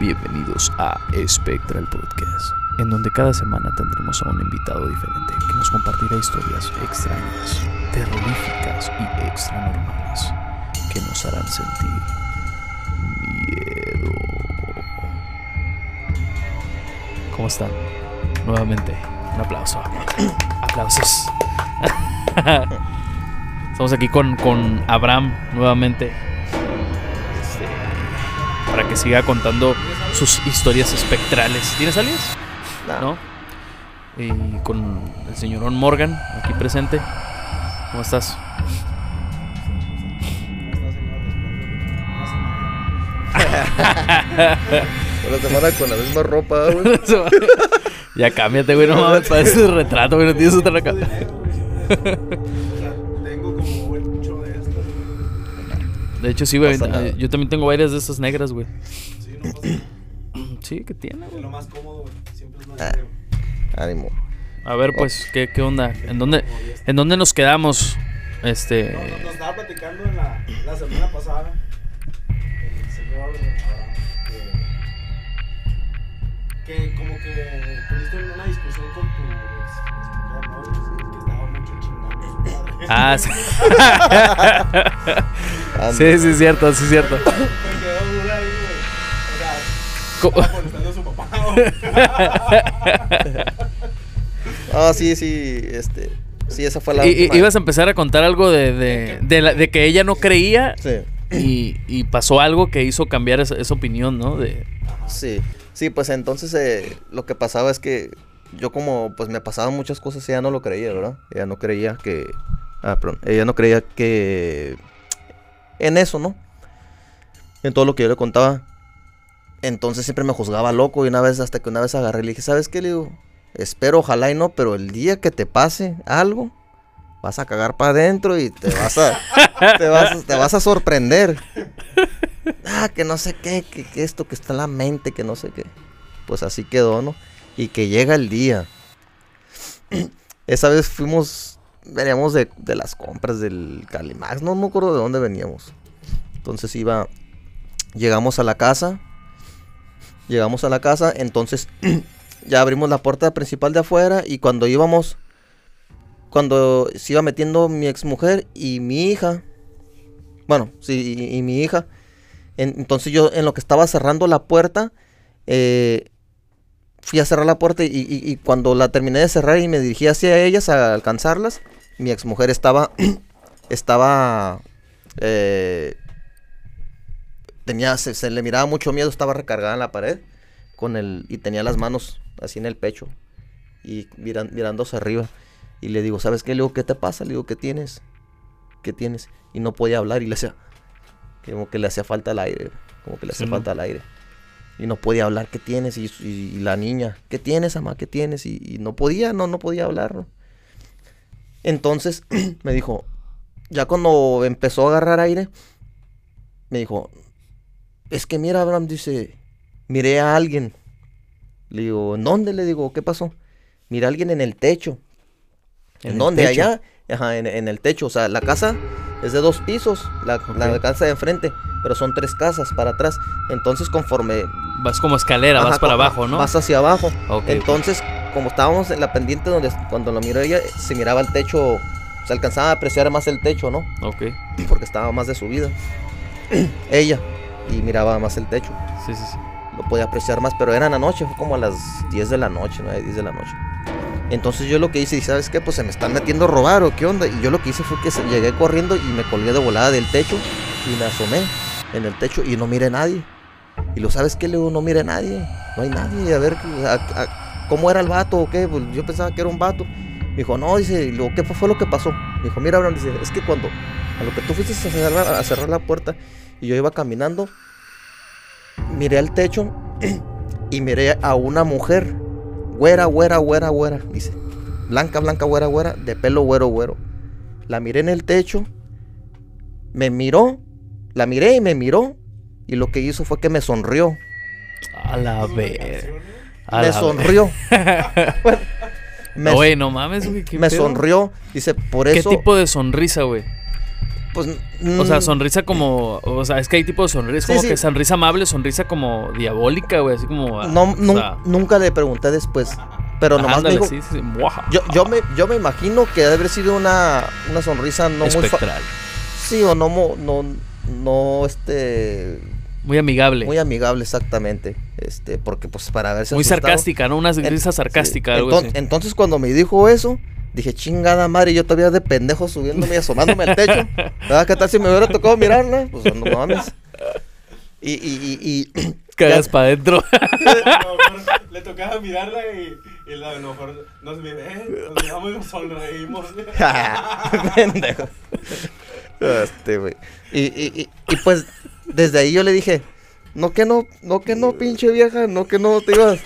Bienvenidos a Spectral Podcast, en donde cada semana tendremos a un invitado diferente que nos compartirá historias extrañas, terroríficas y extranormales que nos harán sentir miedo. ¿Cómo están? Nuevamente, un aplauso. Aplausos. Estamos aquí con, con Abraham nuevamente. Para que siga contando sus historias espectrales. ¿Tienes alias? No. Y con el señorón Morgan aquí presente. ¿Cómo estás? Una semana con la misma ropa, güey. ya cámbiate, güey, no mames, parece un retrato, güey, no tienes otra cara. De hecho, sí, güey, nada. yo también tengo varias de esas negras, güey. Sí, no pasa Sí, ¿qué tiene, güey? Lo más cómodo, güey. Siempre es más Ah. Ánimo. A ver, pues, ¿qué, qué onda? ¿En dónde, ¿En dónde nos quedamos? Este... No, no, nos estaba platicando en la, la semana pasada el señor Abraham, que, que como que tuviste una discusión con tu ex, ¿no? Ah, sí. Sí, sí, es cierto, sí, es cierto. Me quedó dura ahí, güey. O sea, Co- estaba molestando a su papá. güey. Ah, sí, sí, este. Sí, esa fue la. Última. ibas a empezar a contar algo de, de, de, la- de que ella no creía Sí, y, y pasó algo que hizo cambiar esa, esa opinión, ¿no? De, sí. Sí, pues entonces eh, lo que pasaba es que yo, como pues me pasaban muchas cosas, ella no lo creía, ¿verdad? Ella no creía que. Ah, perdón. Ella no creía que. En eso, ¿no? En todo lo que yo le contaba. Entonces siempre me juzgaba loco y una vez, hasta que una vez agarré y le dije, ¿sabes qué? Le digo, espero, ojalá y no, pero el día que te pase algo, vas a cagar para adentro y te vas a, te vas, a- te vas a sorprender. Ah, que no sé qué, que, que esto que está en la mente, que no sé qué. Pues así quedó, ¿no? Y que llega el día. Esa vez fuimos, veníamos de, de las compras del Calimax, no me acuerdo de dónde veníamos. Entonces iba, llegamos a la casa, llegamos a la casa, entonces ya abrimos la puerta principal de afuera y cuando íbamos, cuando se iba metiendo mi exmujer y mi hija, bueno, sí, y, mi hija, en- entonces yo en lo que estaba cerrando la puerta, eh, fui a cerrar la puerta y, y- y cuando la terminé de cerrar y me dirigí hacia ellas a alcanzarlas, mi exmujer estaba, estaba, eh, tenía, se, se le miraba mucho miedo, estaba recargada en la pared con el, y tenía las manos así en el pecho y miran- mirándose arriba. Y le digo, ¿sabes qué? Le digo, ¿qué te pasa? Le digo, ¿qué tienes? ¿Qué tienes? Y no podía hablar y le hacía, como que le hacía falta el aire, como que le hacía Sí, falta el aire. Y no podía hablar, ¿qué tienes? Y, y- y la niña, ¿qué tienes, mamá? ¿Qué tienes? Y, y no podía, no, no podía hablar. Entonces me dijo, ya cuando empezó a agarrar aire, me dijo, es que mira, Abraham, dice, miré a alguien. Le digo, ¿en dónde? Le digo, ¿qué pasó? Miré a alguien en el techo. ¿En, dónde? techo. Allá. Ajá, en, en el techo. O sea, la casa es de dos pisos, la, la casa de enfrente, pero son tres casas para atrás. Entonces, conforme... Vas como escalera, vas para abajo, ¿no? Vas hacia abajo. Ok, ok. Entonces, como estábamos en la pendiente donde cuando lo miró ella, se miraba el techo, se alcanzaba a apreciar más el techo, ¿no? Ok, Porque estaba más de subida. ella. Y miraba más el techo. sí, sí, sí. Lo podía apreciar más, pero era en la noche, fue como a las 10 de la noche, 9, 10 de la noche. Entonces yo lo que hice, ¿y sabes qué? Pues se me están metiendo a robar o qué onda. Y yo lo que hice fue que llegué corriendo y me colgué de volada del techo y me asomé en el techo y no miré a nadie. Y lo sabes qué, le no mire a nadie, no hay nadie, a ver a- cómo era el vato o qué, pues yo pensaba que era un vato. Me dijo, no, dice, luego, ¿qué fue lo que pasó? Me dijo, mira, Abraham, dice, es que cuando a lo que tú fuiste a cerrar, a cerrar la puerta y yo iba caminando, miré al techo y miré a una mujer, güera, güera, güera, güera, dice, blanca, blanca, güera, güera, de pelo güero, güero. La miré en el techo, me miró, la miré y me miró, y lo que hizo fue que me sonrió, A la a me la sonrió. Bueno, me, Güey, no mames, güey. ¿qué me pedo? sonrió, dice, por ¿Qué eso... tipo de sonrisa, güey? Pues. O sea, mm, sonrisa como. O sea, es que hay tipo de sonrisa. Sí, como sí. que sonrisa amable, sonrisa como diabólica, güey. Así como. ah, No, o nu- sea, nunca le pregunté después. Pero nomás ándale, me dijo. sí. Yo, yo, me, yo me imagino que debe haber sido una, una sonrisa no muy. Espectral. Sí, o no, no, este. Muy amigable. Muy amigable, exactamente. Este, porque pues para verse Muy asustado- sarcástica, ¿no? Una risa sarcástica, sí. algo Enton- así. Entonces, cuando me dijo eso, dije, chingada madre, yo todavía de pendejo subiéndome y asomándome al techo. ¿Verdad? ¿Qué tal si me hubiera tocado mirarla? Pues no mames. Y, y, y, y Cagas para adentro. A lo mejor le tocaba mirarla y, y la- a lo mejor nos miré, nos miramos y nos sonreímos. pendejo. Este, güey. Y, y, y, y pues, desde ahí yo le dije, no que no, no que no, pinche vieja, no que no te ibas.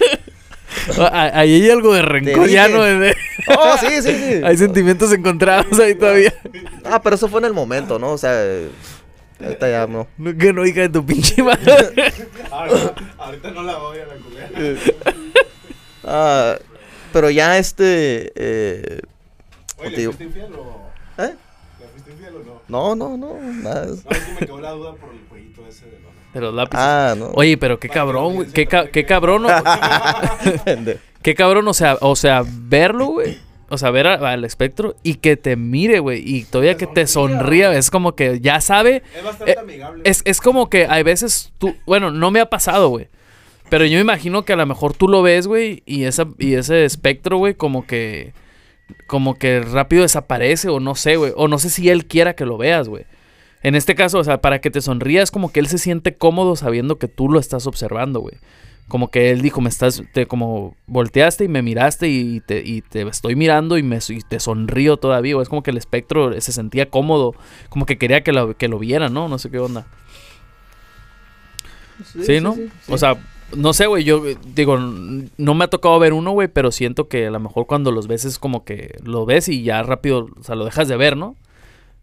Ah, Ahí hay algo de rencor, ya no. De- Oh, sí, sí, sí. Hay sentimientos encontrados ahí todavía. Ah, pero eso fue en el momento, ¿no? O sea, ahorita ya no. No, que no, hija de tu pinche madre. Ahorita, ahorita no la voy a la culera. Ah, pero ya este. Eh, Oye, ¿le digo- infiel o...? ¿eh? ¿Le fuiste infiel o no? No, no, no. Nada. No, es que me quedó la duda por el jueguito ese de los lápices. Ah, no. Oye, pero qué cabrón, güey. Qué, ca- qué cabrón, ¿no? Pendejo. Qué cabrón, o sea, o sea, verlo, güey. O sea, ver a- al espectro y que te mire, güey. Y todavía que te sonría. Es como que ya sabe. Es bastante Eh, amigable. Es, es como que hay veces tú. Bueno, no me ha pasado, güey. Pero yo me imagino que a lo mejor tú lo ves, güey. Y, esa, y ese espectro, güey, como que. Como que rápido desaparece, o no sé, güey. O no sé si él quiera que lo veas, güey. En este caso, o sea, para que te sonrías, como que él se siente cómodo sabiendo que tú lo estás observando, güey. Como que él dijo, me estás, te como volteaste y me miraste y te, y te estoy mirando y, me, y te sonrío todavía, güey. Es como que el espectro se sentía cómodo, como que quería que lo, que lo vieran, ¿no? No sé qué onda. Sí, ¿no? sí, O sea, no sé, güey, yo digo, no me ha tocado ver uno, güey, pero siento que a lo mejor cuando los ves es como que lo ves y ya rápido, o sea, lo dejas de ver, ¿no?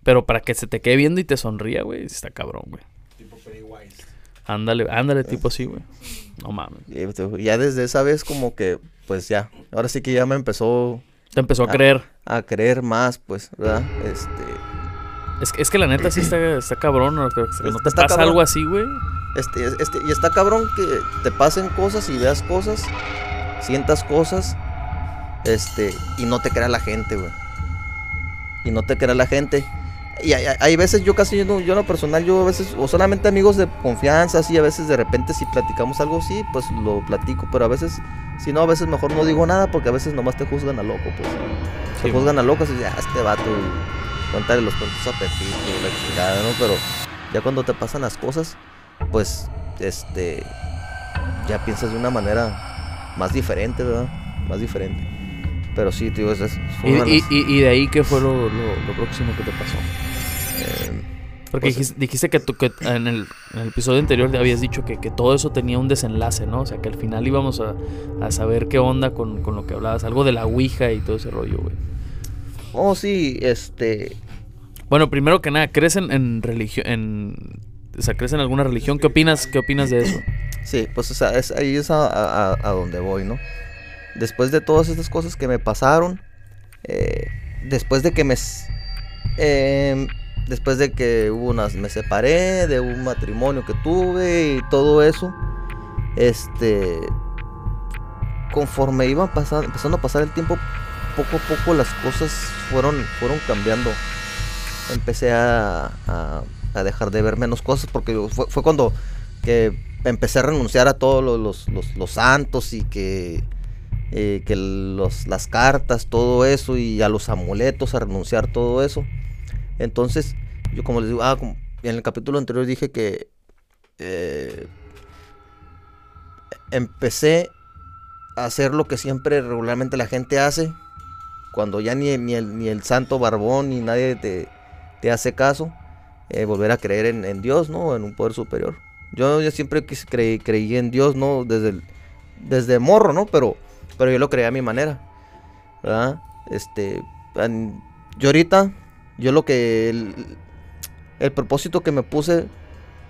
Pero para que se te quede viendo y te sonría, güey, está cabrón, güey. Tipo Pennywise. Ándale, ándale, tipo así, güey. No mames. Pues, Ya desde esa vez, como que, pues ya. Ahora sí que ya me empezó Te empezó a creer. a creer más, pues, ¿verdad? Este. Es que, es que la neta sí está, está cabrón, ¿no? Que, que no te Está pasa cabrón. algo así, güey. Este, este, y está cabrón que te pasen cosas y veas cosas, sientas cosas, este, y no te crea la gente, güey. Y no te crea la gente. Y hay, hay- veces yo casi, no, yo en lo personal, yo a veces, o solamente amigos de confianza, así, a veces de repente si platicamos algo, sí, pues lo platico, pero a veces, si no, a veces mejor no digo nada porque a veces nomás te juzgan a loco, pues. Sí, te juzgan a loco, así, ah, este vato, y contarle los cuentos a Pepito, la chingada, ¿no? Pero ya cuando te pasan las cosas, pues, este, ya piensas de una manera más diferente, ¿verdad? Más diferente. Pero sí, tío, es fue Y, de y, las- y- y de ahí, ¿qué fue lo, lo- lo próximo que te pasó? eh, Porque Pues, dijiste, dijiste que, tú- que en, el, en el episodio anterior te habías dicho que, que todo eso tenía un desenlace, ¿no? O sea, que al final íbamos a, a saber qué onda con, con lo que hablabas. Algo de la Ouija y todo ese rollo, güey. oh, sí, este, Bueno, primero que nada, ¿crees en, en religión? En, o sea, ¿crees en alguna religión? ¿Qué opinas, ¿Qué opinas de eso? Sí, pues ahí es a, donde voy, ¿no? Después de todas estas cosas que me pasaron, eh, después de que me... em, después de que unas... Me separé de un matrimonio que tuve y todo eso, este... Conforme iban pasando, empezando a pasar el tiempo, poco a poco las cosas fueron, fueron cambiando. Empecé a, a dejar de ver menos cosas porque fue, cuando que empecé a renunciar a todos los, los, los- santos y que, eh, que los, las cartas, todo eso y a los amuletos, a renunciar todo eso. Entonces, yo como les digo, ah, en el capítulo anterior dije que eh, empecé a hacer lo que siempre regularmente la gente hace, cuando ya ni, ni, el, ni el santo barbón ni nadie te, te hace caso, eh, volver a creer en, en Dios, ¿no? En un poder superior. Yo, yo siempre quise- creí, creí en Dios, ¿no? Desde, el- desde morro, ¿no? Pero, pero yo lo creía a mi manera, ¿verdad? Este, yo ahorita, yo lo que, el, el propósito que me puse,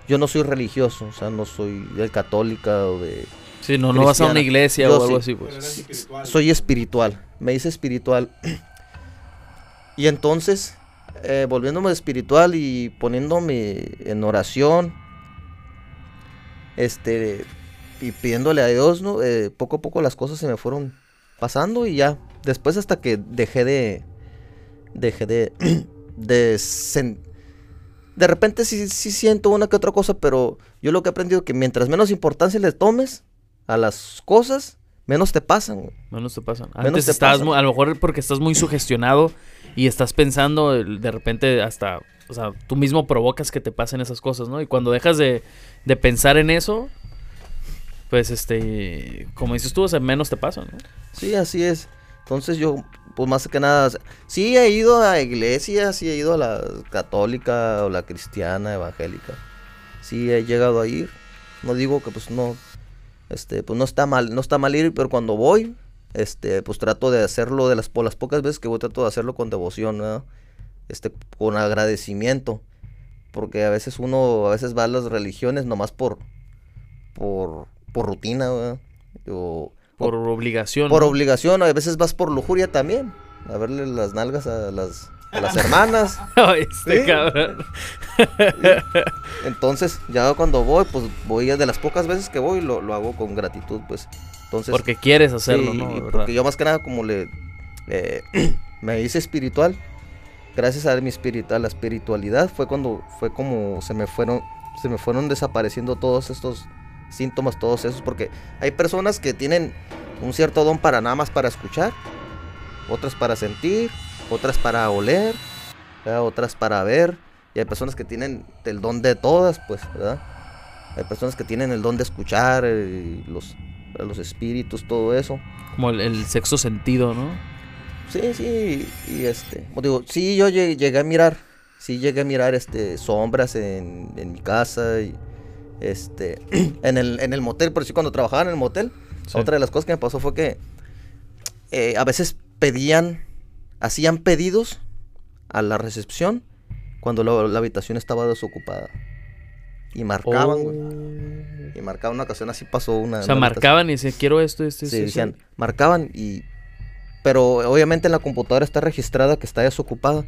yo no soy religioso, o sea, no soy de católica o de... Sí, no, no vas a una iglesia Yo o algo sí. así, pues. espiritual. Soy espiritual, me hice espiritual. Y entonces, eh, volviéndome espiritual y poniéndome en oración, este, y pidiéndole a Dios. Eh, poco a poco las cosas se me fueron pasando y ya, después hasta que dejé de, dejé de, de, sen- de repente sí, sí siento una que otra cosa, pero yo lo que he aprendido es que mientras menos importancia le tomes a las cosas, menos te pasan. Menos te pasan. Menos Antes te estás, pasan. a lo mejor porque estás muy sugestionado y estás pensando, de repente hasta, o sea, tú mismo provocas que te pasen esas cosas, ¿no? Y cuando dejas de, de pensar en eso, pues este, como dices tú, o sea, menos te pasan, ¿no? Sí, así es. Entonces yo, pues más que nada, sí he ido a iglesias, sí he ido a la católica o la cristiana, evangélica. Sí he llegado a ir. No digo que pues no, este, pues no está mal, no está mal ir, pero cuando voy, este, pues trato de hacerlo de las, por las pocas veces que voy trato de hacerlo con devoción. Este, con agradecimiento. Porque a veces uno, a veces va a las religiones nomás por, por, por rutina. O, Por obligación. por ¿no? obligación, a veces vas por lujuria también. A verle las nalgas a las, a las hermanas. Ay, este Sí. cabrón. Entonces, ya cuando voy, pues voy de las pocas veces que voy, lo, lo hago con gratitud, pues. Entonces, Porque quieres hacerlo, sí, ¿no? Verdad. porque yo más que nada como le eh, me hice espiritual, gracias a mi espiritual, la espiritualidad fue cuando fue como se me fueron se me fueron desapareciendo todos estos síntomas, todos esos, porque hay personas que tienen un cierto don para nada más para escuchar, otras para sentir, otras para oler, ¿verdad? otras para ver, y hay personas que tienen el don de todas, pues, ¿verdad? Hay personas que tienen el don de escuchar, eh, los, los espíritus, todo eso. Como el, el sexto sentido, ¿no? Sí, sí, y este, como digo, sí, yo llegué, llegué a mirar, sí llegué a mirar, este, sombras en, en mi casa y, este, en el, en el motel, por si cuando trabajaba en el motel, Sí. otra de las cosas que me pasó fue que eh, a veces pedían, hacían pedidos a la recepción cuando la, la habitación estaba desocupada. Y marcaban, güey, Oh. y marcaban una ocasión, así pasó una... O sea, una habitación. marcaban y decían, quiero esto, esto, Sí, esto. decían, marcaban y... Pero obviamente en la computadora está registrada que está desocupada.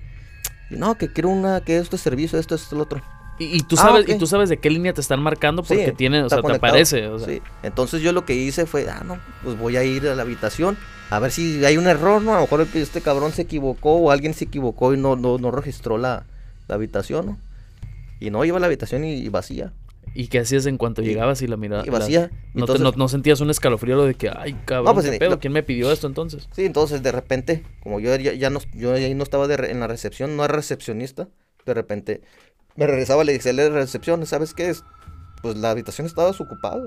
Y no, que quiero una, que esto es servicio, esto es lo otro. Y, y tú Ah, sabes, y tú sabes de qué línea te están marcando porque Sí, tiene, o sea, te aparece. O sea, Sí. Entonces yo lo que hice fue, ah, no, pues voy a ir a la habitación a ver si hay un error, ¿no? A lo mejor este cabrón se equivocó o alguien se equivocó y no, no, no registró la, la habitación, ¿no? Y no, iba a la habitación y, y vacía. ¿Y qué hacías en cuanto Y- llegabas y la mirabas? y vacía. No, te- Entonces- no, no sentías un escalofrío lo de que, ay, cabrón, No, pues, ¿qué eh, pedo? lo- ¿Quién me pidió esto entonces? Sí, entonces de repente, como yo ya, ya no, yo ahí no estaba de re- en la recepción, no era recepcionista, de repente me regresaba, le dije a la recepción, ¿sabes qué es? Pues la habitación estaba desocupada.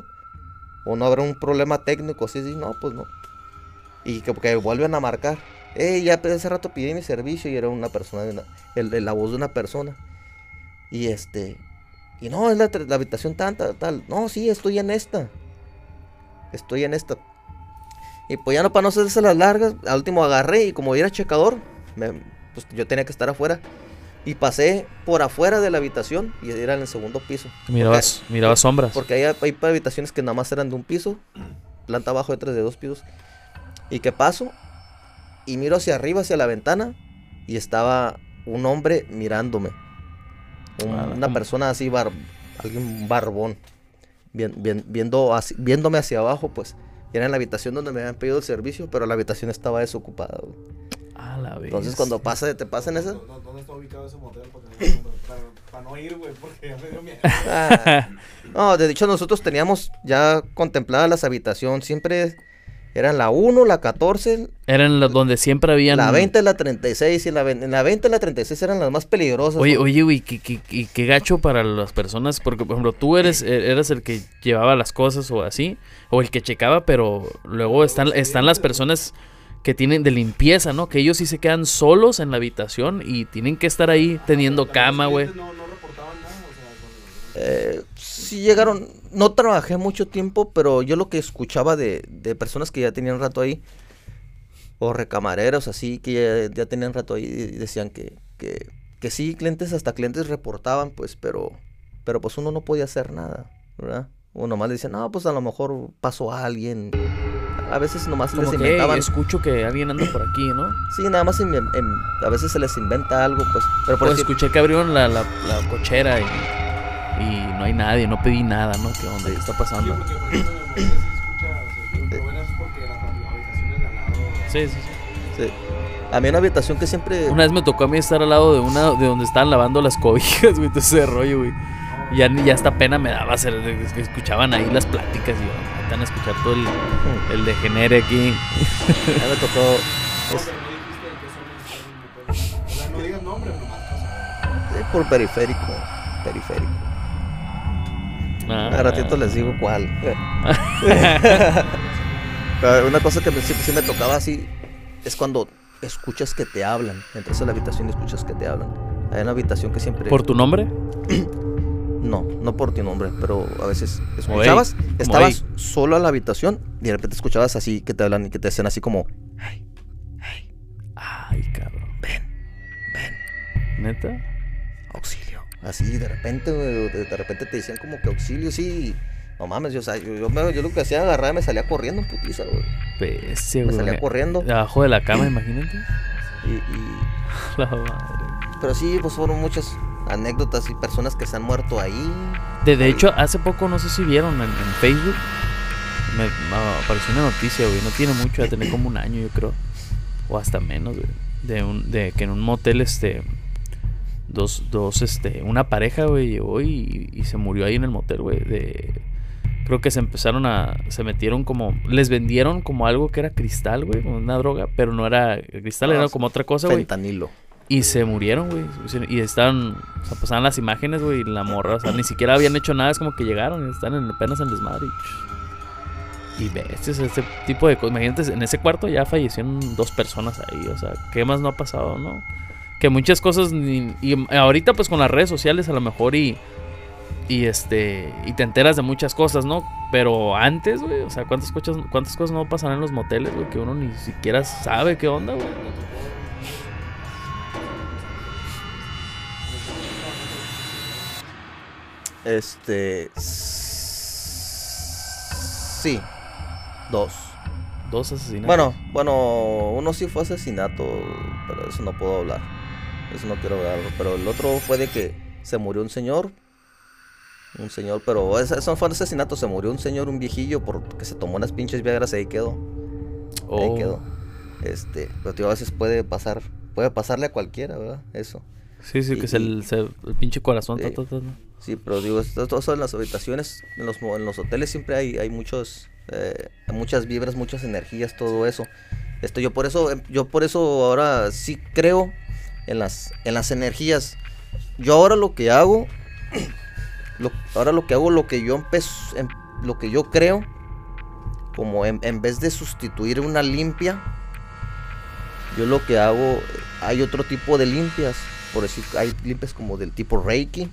O no habrá un problema técnico, así, así, no, pues no. Y que, que vuelven a marcar. Eh, ya hace rato pedí mi servicio y era una persona, una- el, la voz de una persona. Y este, y no, es la, la habitación tanta, tal. No, sí, estoy en esta. Estoy en esta. Y pues ya no para no hacerse las largas, al último agarré y como era checador, me- pues yo tenía que estar afuera. Y pasé por afuera de la habitación y era en el segundo piso. Mirabas, mirabas sombras. Porque hay, hay habitaciones que nada más eran de un piso, planta abajo de tres de dos pisos. Y que paso y miro hacia arriba, hacia la ventana, y estaba un hombre mirándome. Un- Ah, una persona así, bar- alguien barbón, bien- bien- viendo así- viéndome hacia abajo, pues. Y era en la habitación donde me habían pedido el servicio, pero la habitación estaba desocupada. güey. A la vez. Entonces cuando pasa, te pasan esas... ¿Dó- ¿Dónde está ubicado ese motel? Para, para no ir, güey, porque ya me dio miedo. Ah, no, de hecho nosotros teníamos ya contempladas las habitaciones, siempre eran la 1, la 14, Eran los donde siempre habían... la 20, la 36 y la, ve- en la 20 y la 36 eran las más peligrosas. Oye, ¿no? oye, güey, qué, qué- qué- qué gacho para las personas, porque por ejemplo, tú eres, e- eras el que llevaba las cosas o así, o el que checaba, pero luego están, están las personas que tienen de limpieza, ¿no? Que ellos sí se quedan solos en la habitación y tienen que estar ahí teniendo cama, güey. No, no reportaban nada, o sea, con- Eh, sí llegaron, no trabajé mucho tiempo, pero yo lo que escuchaba de, de personas que ya tenían rato ahí, o recamareros así, que ya, ya tenían rato ahí, y decían que, que, que sí, clientes, hasta clientes reportaban, pues, pero, pero pues uno no podía hacer nada, ¿verdad? O nomás le decían, no, pues a lo mejor pasó alguien, a veces nomás Como les que "Ey, inventaban. escucho que alguien anda por aquí, ¿no? Sí, nada más en- en- a veces se les inventa algo, pues. Pero por Pues decir, escuché que abrieron la, la, la cochera y, y no hay nadie, no pedí nada, ¿no? ¿Qué onda? ¿Qué está Sí, pasando? porque escucha, o sea, es porque las habitaciones de al lado. Sí, sí, sí. sí. A mí una habitación que siempre... Una vez me tocó a mí estar al lado de una de donde estaban lavando las cobijas, güey, todo ese rollo, güey. Y Ya, ni- ya hasta pena me daba hacer, escuchaban ahí las pláticas y yo, están a escuchar todo el, Hmm, el degenere aquí. ya me tocó... No, es- pero no digas nombre, nomás sí, por periférico. Periférico. Ah, A ratito les digo cuál. Una cosa que me- sí, sí me tocaba así es cuando escuchas que te hablan. Entras a la habitación y escuchas que te hablan. Hay una habitación que siempre... ¿Por tu nombre? No, no por tu nombre, pero a veces escuchabas, estabas solo en la habitación y de repente escuchabas así que te hablan y que te hacen así como, ay, ay, Ay, cabrón. ven, ven, ¿Neta? auxilio. Así de repente, güey, de, de repente te decían como que auxilio, sí. No mames, yo, o sea, yo, yo me- yo lo que hacía agarrar me salía corriendo en putiza, güey. Me güey. salía corriendo. Debajo de la cama, imagínate. Y, y- La madre. pero sí, pues fueron muchas anécdotas y personas que se han muerto ahí. De, de Ahí. hecho, hace poco, no sé si vieron en, en Facebook, me, me apareció una noticia, güey, no tiene mucho, ya tener como un año, yo creo, o hasta menos, güey, de, un, de que en un motel, este, dos, dos, este, una pareja, güey, llegó y, y se murió ahí en el motel, güey, de... Creo que se empezaron a... Se metieron como... Les vendieron como algo que era cristal, güey. Como una droga. Pero no era cristal, Ah, era como otra cosa, güey. Fentanilo. Y se murieron, güey. Y estaban, o sea, pasaban las imágenes, güey, y la morra, o sea, ni siquiera habían hecho nada, es como que llegaron y están en, apenas en desmadre. Y, y bestias, este tipo de cosas. Imagínate, en ese cuarto ya fallecieron dos personas ahí, o sea, ¿qué más no ha pasado, no? Que muchas cosas, ni- y ahorita pues con las redes sociales a lo mejor y, y este, y te enteras de muchas cosas, ¿no? Pero antes, güey, o sea, ¿cuántas cosas, cuántas cosas no pasan en los moteles, güey, que uno ni siquiera sabe qué onda, güey? Este. Sí. Dos. Dos asesinatos. Bueno, bueno, uno sí fue asesinato, pero eso no puedo hablar. Eso no quiero hablarlo. Pero el otro fue de que se murió un señor. Un señor, pero eso no fue un asesinato. Se murió un señor, un viejillo, porque se tomó unas pinches viagras y ahí quedó. Ahí Oh. quedó. Este, pero tío, a veces puede pasar, puede pasarle a cualquiera, ¿verdad? Eso. Sí, sí, Y- que es el, pinche corazón. Sí. ta, ta, ta, ta. Sí, pero digo, esto, todo eso en las habitaciones, en los, en los hoteles siempre hay, hay muchos, eh, muchas vibras, muchas energías, todo eso. Esto yo por eso, em, yo por eso ahora sí creo en las, en las energías. Yo ahora lo que hago, lo- ahora lo que hago, lo que yo empiezo, lo que yo creo, como en, en vez de sustituir una limpia, yo lo que hago, hay otro tipo de limpias, por decir, hay limpias como del tipo Reiki.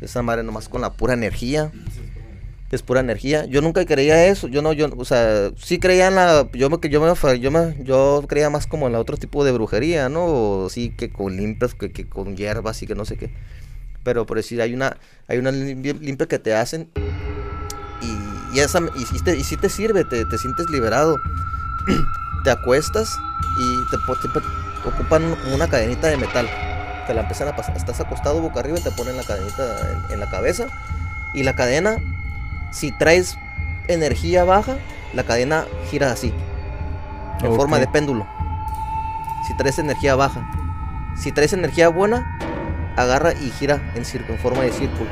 Esa madre nomás con la pura energía. Es pura energía. Yo nunca creía eso. Yo no, yo, o sea, sí creía en la. Yo me, yo me, yo me, yo creía más como en la otro tipo de brujería, ¿no? O sí, que con limpias, que, que con hierbas y que no sé qué. Pero por decir, hay una, hay una limpia, que te hacen. Y, y esa, y, sí te, y sí te sirve, te, te sientes liberado. te acuestas y te, ocupan una cadenita de metal. Te la empiezan a pasar. Estás acostado boca arriba y te ponen la cadenita en, en la cabeza. Y la cadena, si traes energía baja, la cadena gira así. En forma de péndulo. Si traes energía baja. Si traes energía buena, agarra y gira en forma de círculo.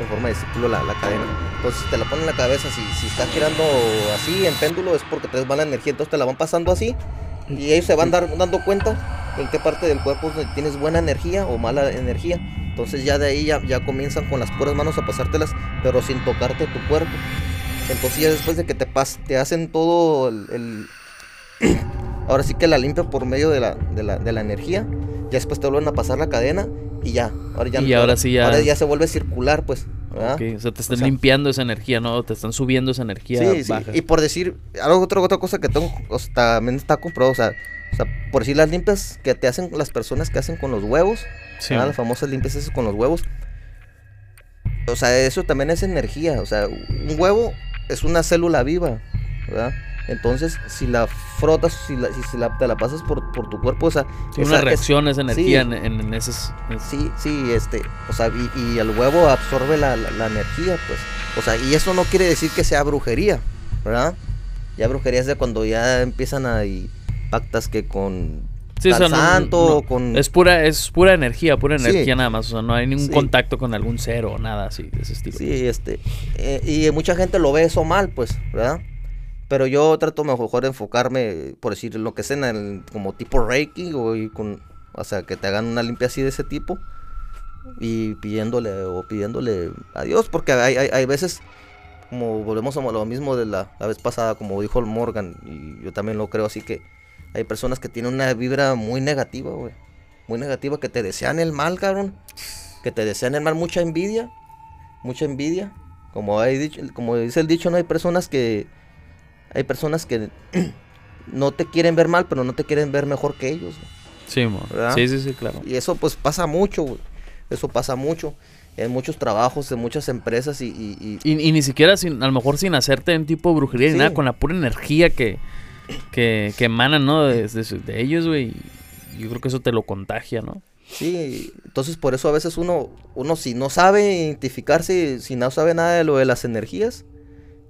En forma de círculo la, la cadena. Entonces si te la ponen en la cabeza. Si, si está girando así en péndulo es porque traes mala energía. Entonces te la van pasando así. Y ellos se van dar- dando cuenta en qué parte del cuerpo tienes buena energía o mala energía. Entonces ya de ahí ya, ya comienzan con las puras manos a pasártelas, pero sin tocarte tu cuerpo. Entonces ya después de que te pas te hacen todo el, el- ahora sí que la limpia por medio de la, de la, de la energía. Ya después te vuelven a pasar la cadena y ya. Ahora ya, Y ahora sí ya- ahora ya se vuelve circular, pues. ¿verdad? Ok, O sea, te están sea- limpiando esa energía, ¿no? Te están subiendo esa energía Sí, sí. baja. Y por decir, algo otra, otra cosa que tengo, o sea, también está comprobado, o sea, o sea, por decir las limpias que te hacen las personas que hacen con los huevos, Sí, las famosas limpias esas con los huevos. O sea, eso también es energía, o sea, un huevo es una célula viva, ¿verdad? Entonces, si la frotas, si, la, si la- te la pasas por, por tu cuerpo, o sea, Sí, esa- una es- reacción, esa energía sí. en, en, en- Sí, sí, este, o sea, y, y el huevo absorbe la, la- la energía, pues. O sea, y eso no quiere decir que sea brujería, ¿verdad? Ya brujería es de cuando ya empiezan a y pactas que con Sí, o sea, santo, no- con... Es pura, es pura energía, pura Sí. energía nada más. O sea, no hay ningún Sí. contacto con algún cero o nada así de ese estilo. Sí, este, eh, y mucha gente lo ve eso mal, pues, ¿verdad? Pero yo trato mejor de enfocarme, por decir, lo que sea en el, como tipo Reiki, o, y con, o sea, que te hagan una limpia así de ese tipo, y pidiéndole, o pidiéndole a Dios, porque hay, hay, hay veces, como volvemos a lo mismo de la, la vez pasada, como dijo el Morgan, y yo también lo creo así, que hay personas que tienen una vibra muy negativa, güey, muy negativa, que te desean el mal, cabrón, que te desean el mal, mucha envidia, mucha envidia. Como, hay dicho, como dice el dicho, no hay personas que hay personas que no te quieren ver mal, pero no te quieren ver mejor que ellos. güey. Sí. ¿Verdad? sí, sí, sí, claro. Y eso pues pasa mucho, güey. Eso pasa mucho en muchos trabajos, en muchas empresas y, y- y- Y, y ni siquiera, sin, a lo mejor sin hacerte un tipo de brujería Sí. ni nada, con la pura energía que, que, que emanan, ¿no? De, de de ellos, güey. Yo creo que eso te lo contagia, ¿no? sí, entonces por eso a veces uno uno si no sabe identificarse, si no sabe nada de lo de las energías,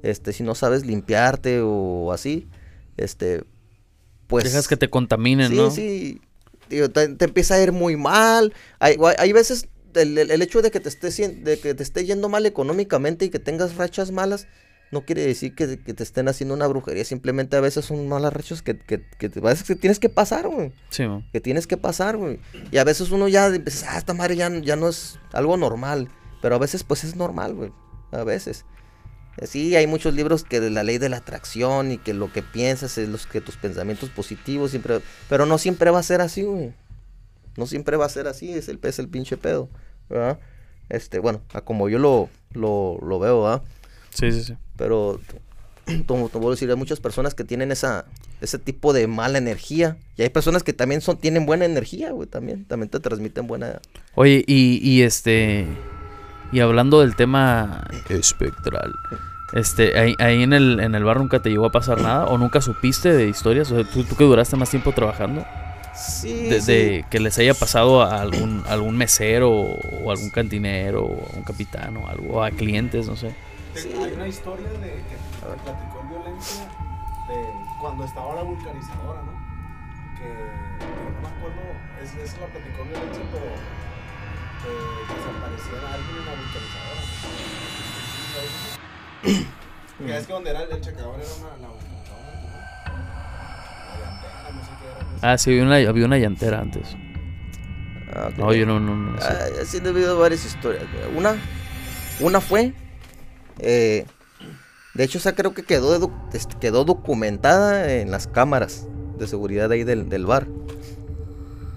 este si no sabes limpiarte o así, este pues Dejas que te contaminen, Sí, ¿no? sí. Digo, te, te empieza a ir muy mal. Hay, hay- veces el, el- el hecho de que, te esté, de que te esté yendo mal económicamente y que tengas rachas malas, no quiere decir que, que te estén haciendo una brujería. Simplemente a veces son malas rachas que, que, que te- a veces que tienes que pasar, güey. Sí, mo. Que tienes que pasar, güey. Y a veces uno ya dice, ah, esta madre ya, ya no es algo normal. Pero a veces, pues es normal, güey. A veces. Sí, hay muchos libros que de la ley de la atracción y que lo que piensas es los que tus pensamientos positivos siempre, pero no siempre va a ser así, güey. No siempre va a ser así, es el es el pinche pedo, ¿verdad? Este, bueno, a como yo lo, lo, lo veo, ¿verdad? Sí, sí, sí. Pero, como te voy a decir, hay muchas personas que tienen esa, ese tipo de mala energía. Y hay personas que también son, tienen buena energía, güey, también. También te transmiten buena... Oye, y, y este. Y hablando del tema espectral. Este, ahí, ahí en el, en el bar nunca te llegó a pasar nada, o nunca supiste de historias, o sea, tú, tú que duraste más tiempo trabajando, Sí, de, sí. de que les haya pasado a algún, algún mesero, o algún cantinero, o a un capitán, o algo, o a clientes, no sé. Sí. Hay una historia de que platicó el violencia de cuando estaba la vulcanizadora, ¿no? Que, que no me acuerdo, es, es la platicó el violencia, pero que desapareciera alguien en la vulcanizadora. Que es que donde era el, el checador era una la vulcanizadora, ¿no? La llantera, no sé qué era. no sé. Ah, sí, había una, había una llantera antes. Ah. No, yo no, no, no sé. Ah, sí, he habido varias historias. Una, una fue, eh, de hecho, esa creo que quedó, este, quedó documentada en las cámaras de seguridad ahí del, del bar.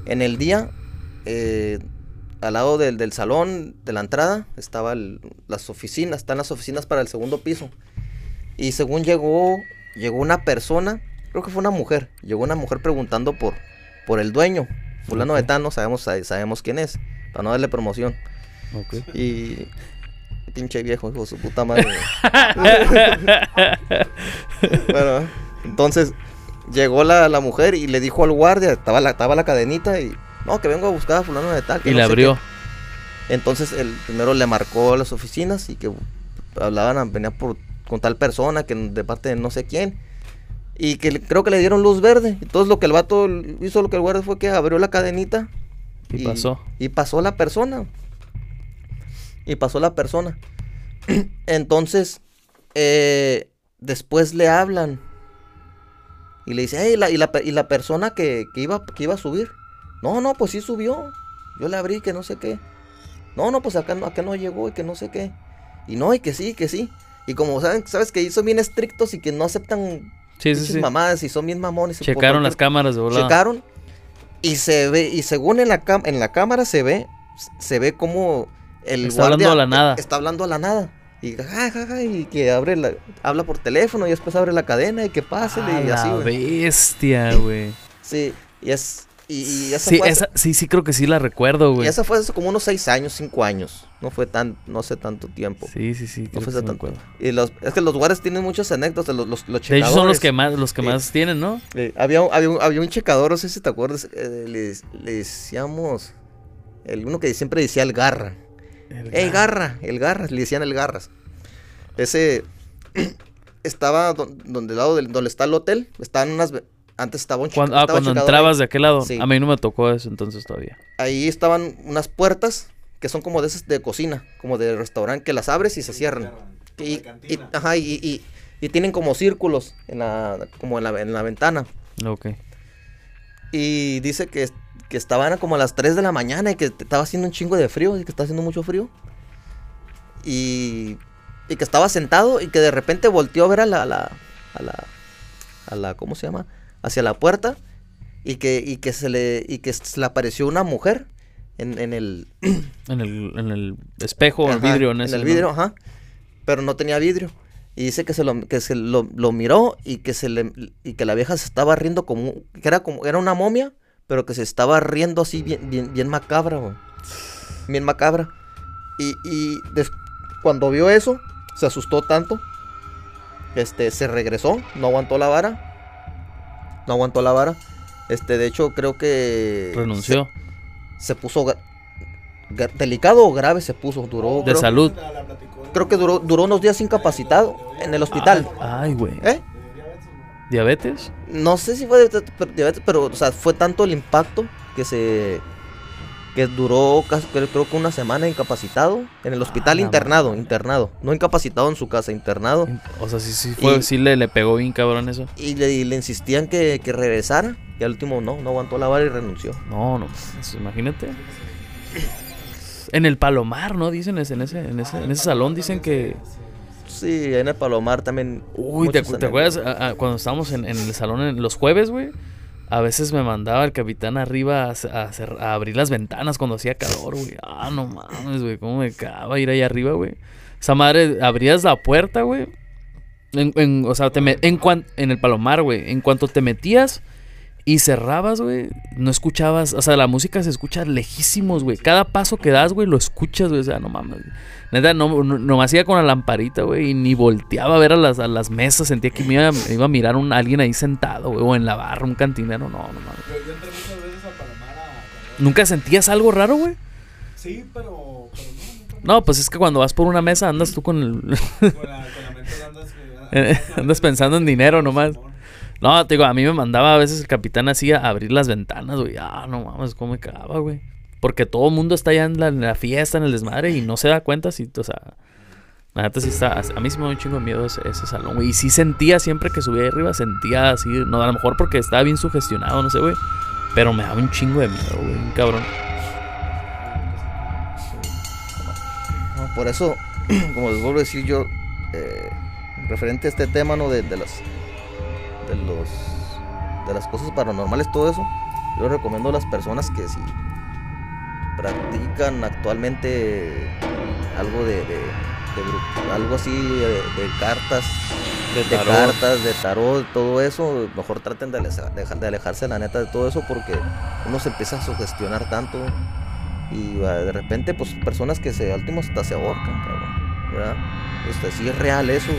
En el día, eh, al lado del, del salón de la entrada, estaban las oficinas, están las oficinas para el segundo piso. Y según llegó, llegó una persona, creo que fue una mujer, llegó una mujer preguntando por, por el dueño, fulano de tal, no sabemos, sabemos quién es, para no darle promoción. Ok. Y pinche viejo, hijo de su puta madre. bueno, entonces llegó la, la mujer y le dijo al guardia, estaba la, estaba la cadenita y no, que vengo a buscar a fulano de tal. que y no le abrió. qué". Entonces el primero le marcó a las oficinas y que hablaban, venía por con tal persona que de parte de no sé quién. Y que le- creo que le dieron luz verde. Entonces lo que el vato hizo, lo que el guardia fue que abrió la cadenita Y pasó. Y pasó la persona. Y pasó la persona. Entonces, eh, después le hablan. Y le dice, "Ey, la- y, la, y la persona que, que iba, que iba a subir. No, no, pues sí subió. Yo le abrí que no sé qué. No, no, pues acá no, acá no llegó y que no sé qué. Y no, y que sí, que sí. Y como saben, sabes que son bien estrictos y que no aceptan Sí, sí, mamadas y son bien mamones. Checaron las cámaras de volada. checaron y se ve y según en la en la cámara se ve se ve como el Está hablando a la nada. está hablando a la nada y ja, ja, ja, y que abre la, habla por teléfono y después abre la cadena y que A y así la bestia, güey. sí y es Y, y esa Sí, fue hace- sí, sí, creo que sí la recuerdo, y güey. esa fue hace como unos seis años, cinco años. No fue tan, no hace tanto tiempo. Sí, sí, sí. creo fue hace tanto. Y los, es que los lugares tienen muchas anécdotas, los, los, los De hecho, son los que más, los que más tienen, ¿no? Eh, había, un- había, un, había un checador, no sé si te acuerdas, eh, le, le decíamos, el uno que siempre decía el garra. El ¡Ey, ga- garra! El garras, le decían el garras. Ese estaba don- donde, lado del, donde está el hotel, estaban unas... Antes estaba un Cuando, ah, estaba cuando entrabas ahí. de aquel lado. Sí. A mí no me tocó eso entonces todavía. Ahí estaban unas puertas que son como de esas de cocina, como de restaurante, que las abres y se cierran. Y, y- ajá, y, y- y tienen como círculos en la, como en la, en la ventana. Ok. Y dice que, que estaban como a las 3 de la mañana y que estaba haciendo un chingo de frío, y que está haciendo mucho frío. Y, y que estaba sentado y que de repente volteó a ver a la, a la, a la, a la- ¿cómo se llama? Hacia la puerta y que, y que se le, y que se le apareció una mujer en, en el, En el, en el espejo, el Ajá, vidrio, en, ese, el ¿no? vidrio, ajá. Pero no tenía vidrio. Y dice que se lo, que se lo, lo miró y que se le, y que la vieja se estaba riendo como, que era como, era una momia, pero que se estaba riendo así bien, bien, bien macabra, güey. Bien macabra. Y, y des- cuando vio eso, se asustó tanto. Este, se regresó, no aguantó la vara. No aguantó la vara. Este, de hecho, creo que. Renunció. Se, se puso. delicado o grave se puso. Duró. De creo- salud. Creo que duró, duró unos días incapacitado en el hospital. Ay, güey. ¿Eh? ¿Le dio diabetes no? Sé si fue diabetes, pero o sea, fue tanto el impacto que se que duró casi creo, que una semana incapacitado en el hospital la internado, madre. internado, no incapacitado en su casa, internado. O sea, sí, sí, fue, Y- sí le, le pegó bien cabrón eso. Y le, y le insistían que, que regresara y al último no, no aguantó la vara y renunció. No, no, pues, imagínate. En el Palomar, ¿no? Dicen en ese, en ese, en ese salón, dicen que... Sí, en el Palomar también. Uy, ¿te, acuerdas anécdotas. a- a- cuando estábamos en, en el salón en los jueves, güey? A veces me mandaba el capitán arriba a, abrir las ventanas cuando hacía calor, güey. Ah, no mames, güey, cómo me cagaba ir ahí arriba, güey. Esa madre, abrías la puerta, güey. En, en- o sea, te me- en, cuan- en el palomar, güey. En cuanto te metías y cerrabas, güey, no escuchabas. O sea, la música se escucha lejísimos, güey. Cada paso que das, güey, lo escuchas, güey. O sea, no mames. güey. Neta, no, no, no me hacía con la lamparita, güey, y ni volteaba a ver a las, a las mesas. Sentía que me iba, me iba a mirar un, alguien ahí sentado, güey, o en la barra, un cantinero. No, no mames. Yo, yo entré muchas veces al Palomar a. ¿Nunca sentías algo raro, güey? Sí, pero, pero no, No, pues es que cuando vas por una mesa andas tú con el... Con la, con la mente andas, Eh, andas pensando en dinero nomás. No, te digo, a mí me mandaba a veces el capitán así a abrir las ventanas, güey. Ah, no mames, cómo me cagaba, güey. Porque todo el mundo está allá en la, fiesta, en el desmadre, y no se da cuenta si, o sea... La neta sí está... A mí sí me da un chingo de miedo ese, salón, güey. Y sí sentía siempre que subía ahí arriba, sentía así... No, a lo mejor porque estaba bien sugestionado, no sé, güey. Pero me daba un chingo de miedo, güey. Un cabrón. Por eso, como les vuelvo a decir yo, eh, referente a este tema, ¿no? De, de las de los de las cosas paranormales, todo eso, yo recomiendo a las personas que si practican actualmente algo de, de- de algo así de, de cartas, De cartas, de tarot, todo eso, mejor traten de, aleja- de de alejarse la neta de todo eso porque uno se empieza a sugestionar tanto y ah, de repente pues personas que se al último hasta se ahorcan, cabrón, ¿verdad? Este, sí es real eso,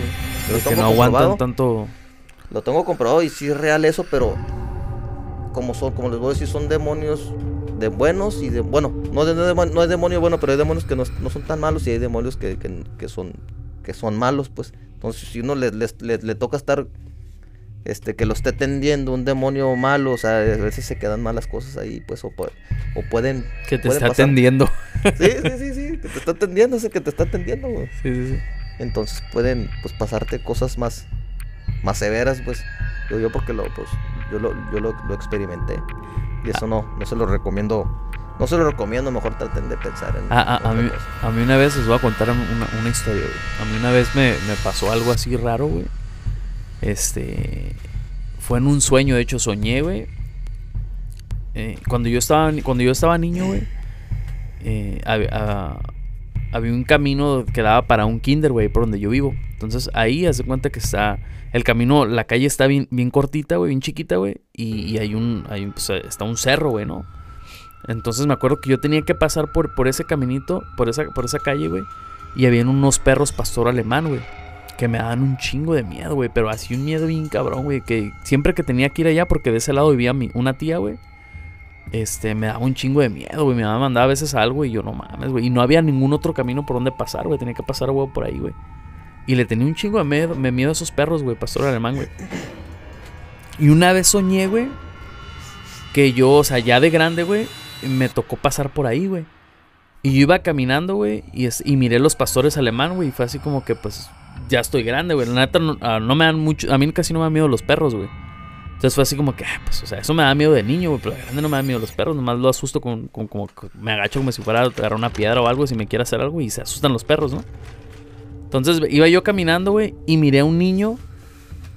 lo que no aguantan tanto... Lo tengo comprobado y sí es real eso, pero como son, como les voy a decir, son demonios de buenos y de bueno, no, de, no, de- no es demonio bueno, pero hay demonios que no, no son tan malos y hay demonios que, que- que son que son malos, pues. Entonces, si uno le, le- le toca estar este que lo esté tendiendo un demonio malo, o sea, a veces se quedan malas cosas ahí, pues o, o pueden Que te pueden está pasar. atendiendo. Sí, sí, sí, sí, que te está atendiendo, ese que te está atendiendo, güey. Sí, sí, sí. Entonces pueden pues pasarte cosas más más severas, pues. Yo, yo porque lo pues yo lo, yo lo, lo experimenté. Y eso no no se lo recomiendo. No se lo recomiendo, mejor traten de pensar en A, a- a otra mí, a mí una vez les voy a contar una, una historia, güey. A mí una vez me, me pasó algo así raro, güey. Este. Fue en un sueño, de hecho, soñé, güey. Eh, cuando yo estaba cuando yo estaba niño, güey. eh, hab- ah, había un camino que daba para un kinder, güey, por donde yo vivo. Entonces ahí hace cuenta que está el camino, la calle está bien, bien cortita, güey, bien chiquita, güey. Y, y hay un, hay, pues, está un cerro, güey, ¿no? Entonces me acuerdo que yo tenía que pasar por, por ese caminito, por esa, por esa calle, güey. Y habían unos perros pastor alemán, güey. Que me daban un chingo de miedo, güey. Pero así un miedo bien cabrón, güey. Que siempre que tenía que ir allá, porque de ese lado vivía mi, una tía, güey. Este, me daba un chingo de miedo, güey. Mi mamá mandaba a veces algo y yo no mames, güey. Y no había ningún otro camino por donde pasar, güey. Tenía que pasar, güey, por ahí, güey. Y le tenía un chingo de miedo, me miedo a esos perros, güey, pastor alemán, güey. Y una vez soñé, güey, que yo, o sea, ya de grande, güey, me tocó pasar por ahí, güey. Y yo iba caminando, güey, y, y miré los pastores alemán, güey, y fue así como que, pues, ya estoy grande, güey. La neta, no, ah, no me dan mucho, a mí casi no me dan miedo los perros, güey. Entonces fue así como que, ah, pues, o sea, eso me da miedo de niño, güey, pero de grande no me da miedo los perros, nomás lo asusto con, con- como, me agacho como si fuera a agarrar una piedra o algo, si me quiere hacer algo, y se asustan los perros, ¿no? Entonces iba yo caminando, güey, y miré a un niño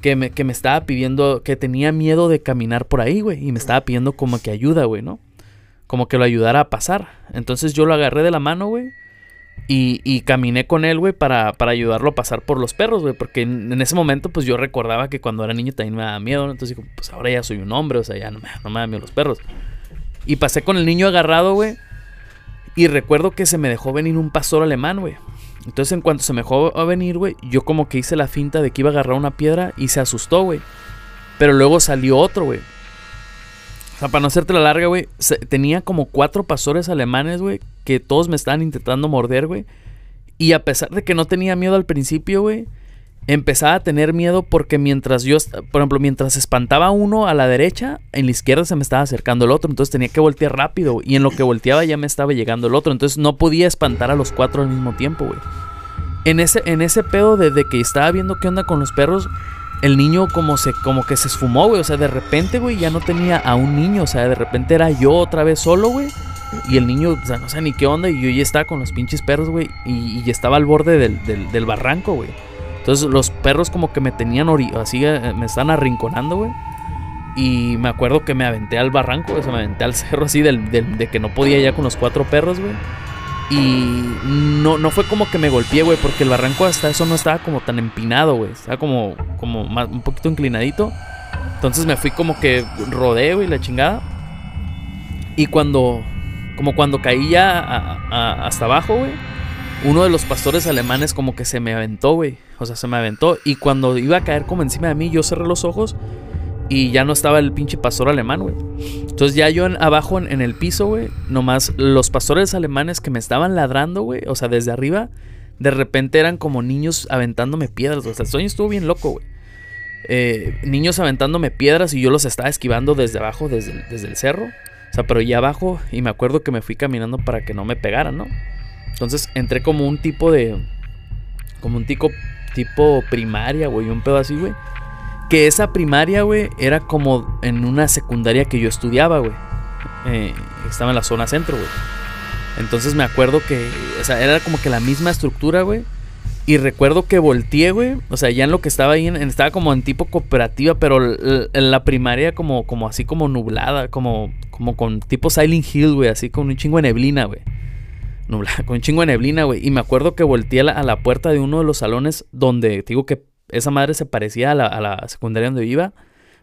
que me, que me estaba pidiendo, que tenía miedo de caminar por ahí, güey, y me estaba pidiendo como que ayuda, güey, ¿no? Como que lo ayudara a pasar. Entonces yo lo agarré de la mano, güey, y, y caminé con él, güey, para, para ayudarlo a pasar por los perros, güey, porque en, ese momento, pues yo recordaba que cuando era niño también me daba miedo, ¿no? Entonces digo, pues ahora ya soy un hombre, o sea, ya no me, no me da miedo los perros. Y pasé con el niño agarrado, güey, y recuerdo que se me dejó venir un pastor alemán, güey. Entonces, en cuanto se me dejó a venir, güey, yo como que hice la finta de que iba a agarrar una piedra y se asustó, güey. Pero luego salió otro, güey. O sea, para no hacerte la larga, güey, tenía como cuatro pastores alemanes, güey, que todos me estaban intentando morder, güey. Y a pesar de que no tenía miedo al principio, güey, empezaba a tener miedo porque mientras yo, por ejemplo, mientras espantaba uno a la derecha, en la izquierda se me estaba acercando el otro, entonces tenía que voltear rápido, y en lo que volteaba ya me estaba llegando el otro, entonces no podía espantar a los cuatro al mismo tiempo, güey. En ese, en ese pedo de, de que estaba viendo qué onda con los perros, el niño como se como que se esfumó, güey, o sea, de repente, güey, ya no tenía a un niño, o sea, de repente era yo otra vez solo, güey. Y el niño, o sea, no sé ni qué onda, y yo ya estaba con los pinches perros, güey, y, y estaba al borde del, del- del barranco, güey. Entonces los perros como que me tenían así, eh, me están arrinconando, güey. Y me acuerdo que me aventé al barranco, o sea, me aventé al cerro así del, de que no podía ya con los cuatro perros, güey. Y no, no fue como que me golpeé, güey, porque el barranco hasta eso no estaba como tan empinado, güey. Estaba como, como más- un poquito inclinadito. Entonces me fui como que rodé, güey, la chingada. Y cuando, como cuando caí ya a- a- hasta abajo, güey, uno de los pastores alemanes como que se me aventó, güey. O sea, se me aventó. Y cuando iba a caer como encima de mí, yo cerré los ojos y ya no estaba el pinche pastor alemán, güey. Entonces ya yo en- abajo en, el piso, güey, nomás los pastores alemanes que me estaban ladrando, güey, o sea, desde arriba, de repente eran como niños aventándome piedras. O sea, el sueño estuvo bien loco, güey. Eh, niños aventándome piedras y yo los estaba esquivando desde abajo, desde desde el cerro. O sea, pero ya abajo y me acuerdo que me fui caminando para que no me pegaran, ¿no? Entonces entré como un tipo de... Como un tipo, tipo primaria, güey, un pedo así, güey. Que esa primaria, güey, era como en una secundaria que yo estudiaba, güey. Eh, estaba en la zona centro, güey. Entonces me acuerdo que, o sea, era como que la misma estructura, güey. Y recuerdo que volteé, güey. O sea, ya en lo que estaba ahí, estaba como en tipo cooperativa, pero en la primaria como, como así como nublada, como, como con tipo Silent Hill, güey, así con un chingo de neblina, güey. Nublada, con un chingo de neblina, güey. Y me acuerdo que volteé a la, puerta de uno de los salones donde, digo que esa madre se parecía a la, a la secundaria donde iba.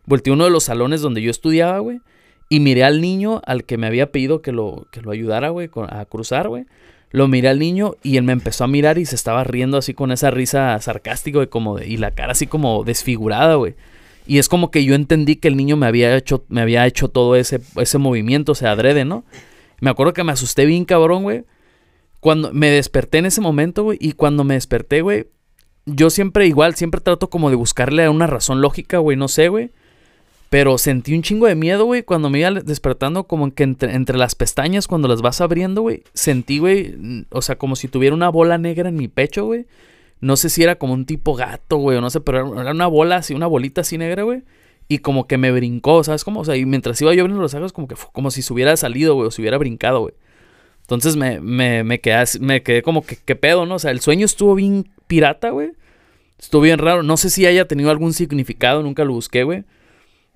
Volteé a uno de los salones donde yo estudiaba, güey. Y miré al niño al que me había pedido que lo, que lo ayudara, güey, a cruzar, güey. Lo miré al niño y él me empezó a mirar y se estaba riendo así con esa risa sarcástica, güey, como y la cara así como desfigurada, güey. Y es como que yo entendí que el niño me había hecho, me había hecho todo ese, ese movimiento, o sea, adrede, ¿no? Me acuerdo que me asusté bien cabrón, güey. Cuando me desperté en ese momento, güey, y cuando me desperté, güey, yo siempre igual, siempre trato como de buscarle una razón lógica, güey, no sé, güey. Pero sentí un chingo de miedo, güey, cuando me iba despertando, como que entre, entre las pestañas, cuando las vas abriendo, güey, sentí, güey, o sea, como si tuviera una bola negra en mi pecho, güey. No sé si era como un tipo gato, güey, o no sé, pero era- una bola así, una bolita así negra, güey. Y como que me brincó, ¿sabes cómo? O sea, y mientras iba yo abriendo los ojos, como que fu- como si se hubiera salido, güey, o se hubiera brincado, güey. Entonces me, me, me, quedé, me quedé como que, ¿qué pedo, no? O sea, el sueño estuvo bien pirata, güey. Estuvo bien raro. No sé si haya tenido algún significado, nunca lo busqué, güey.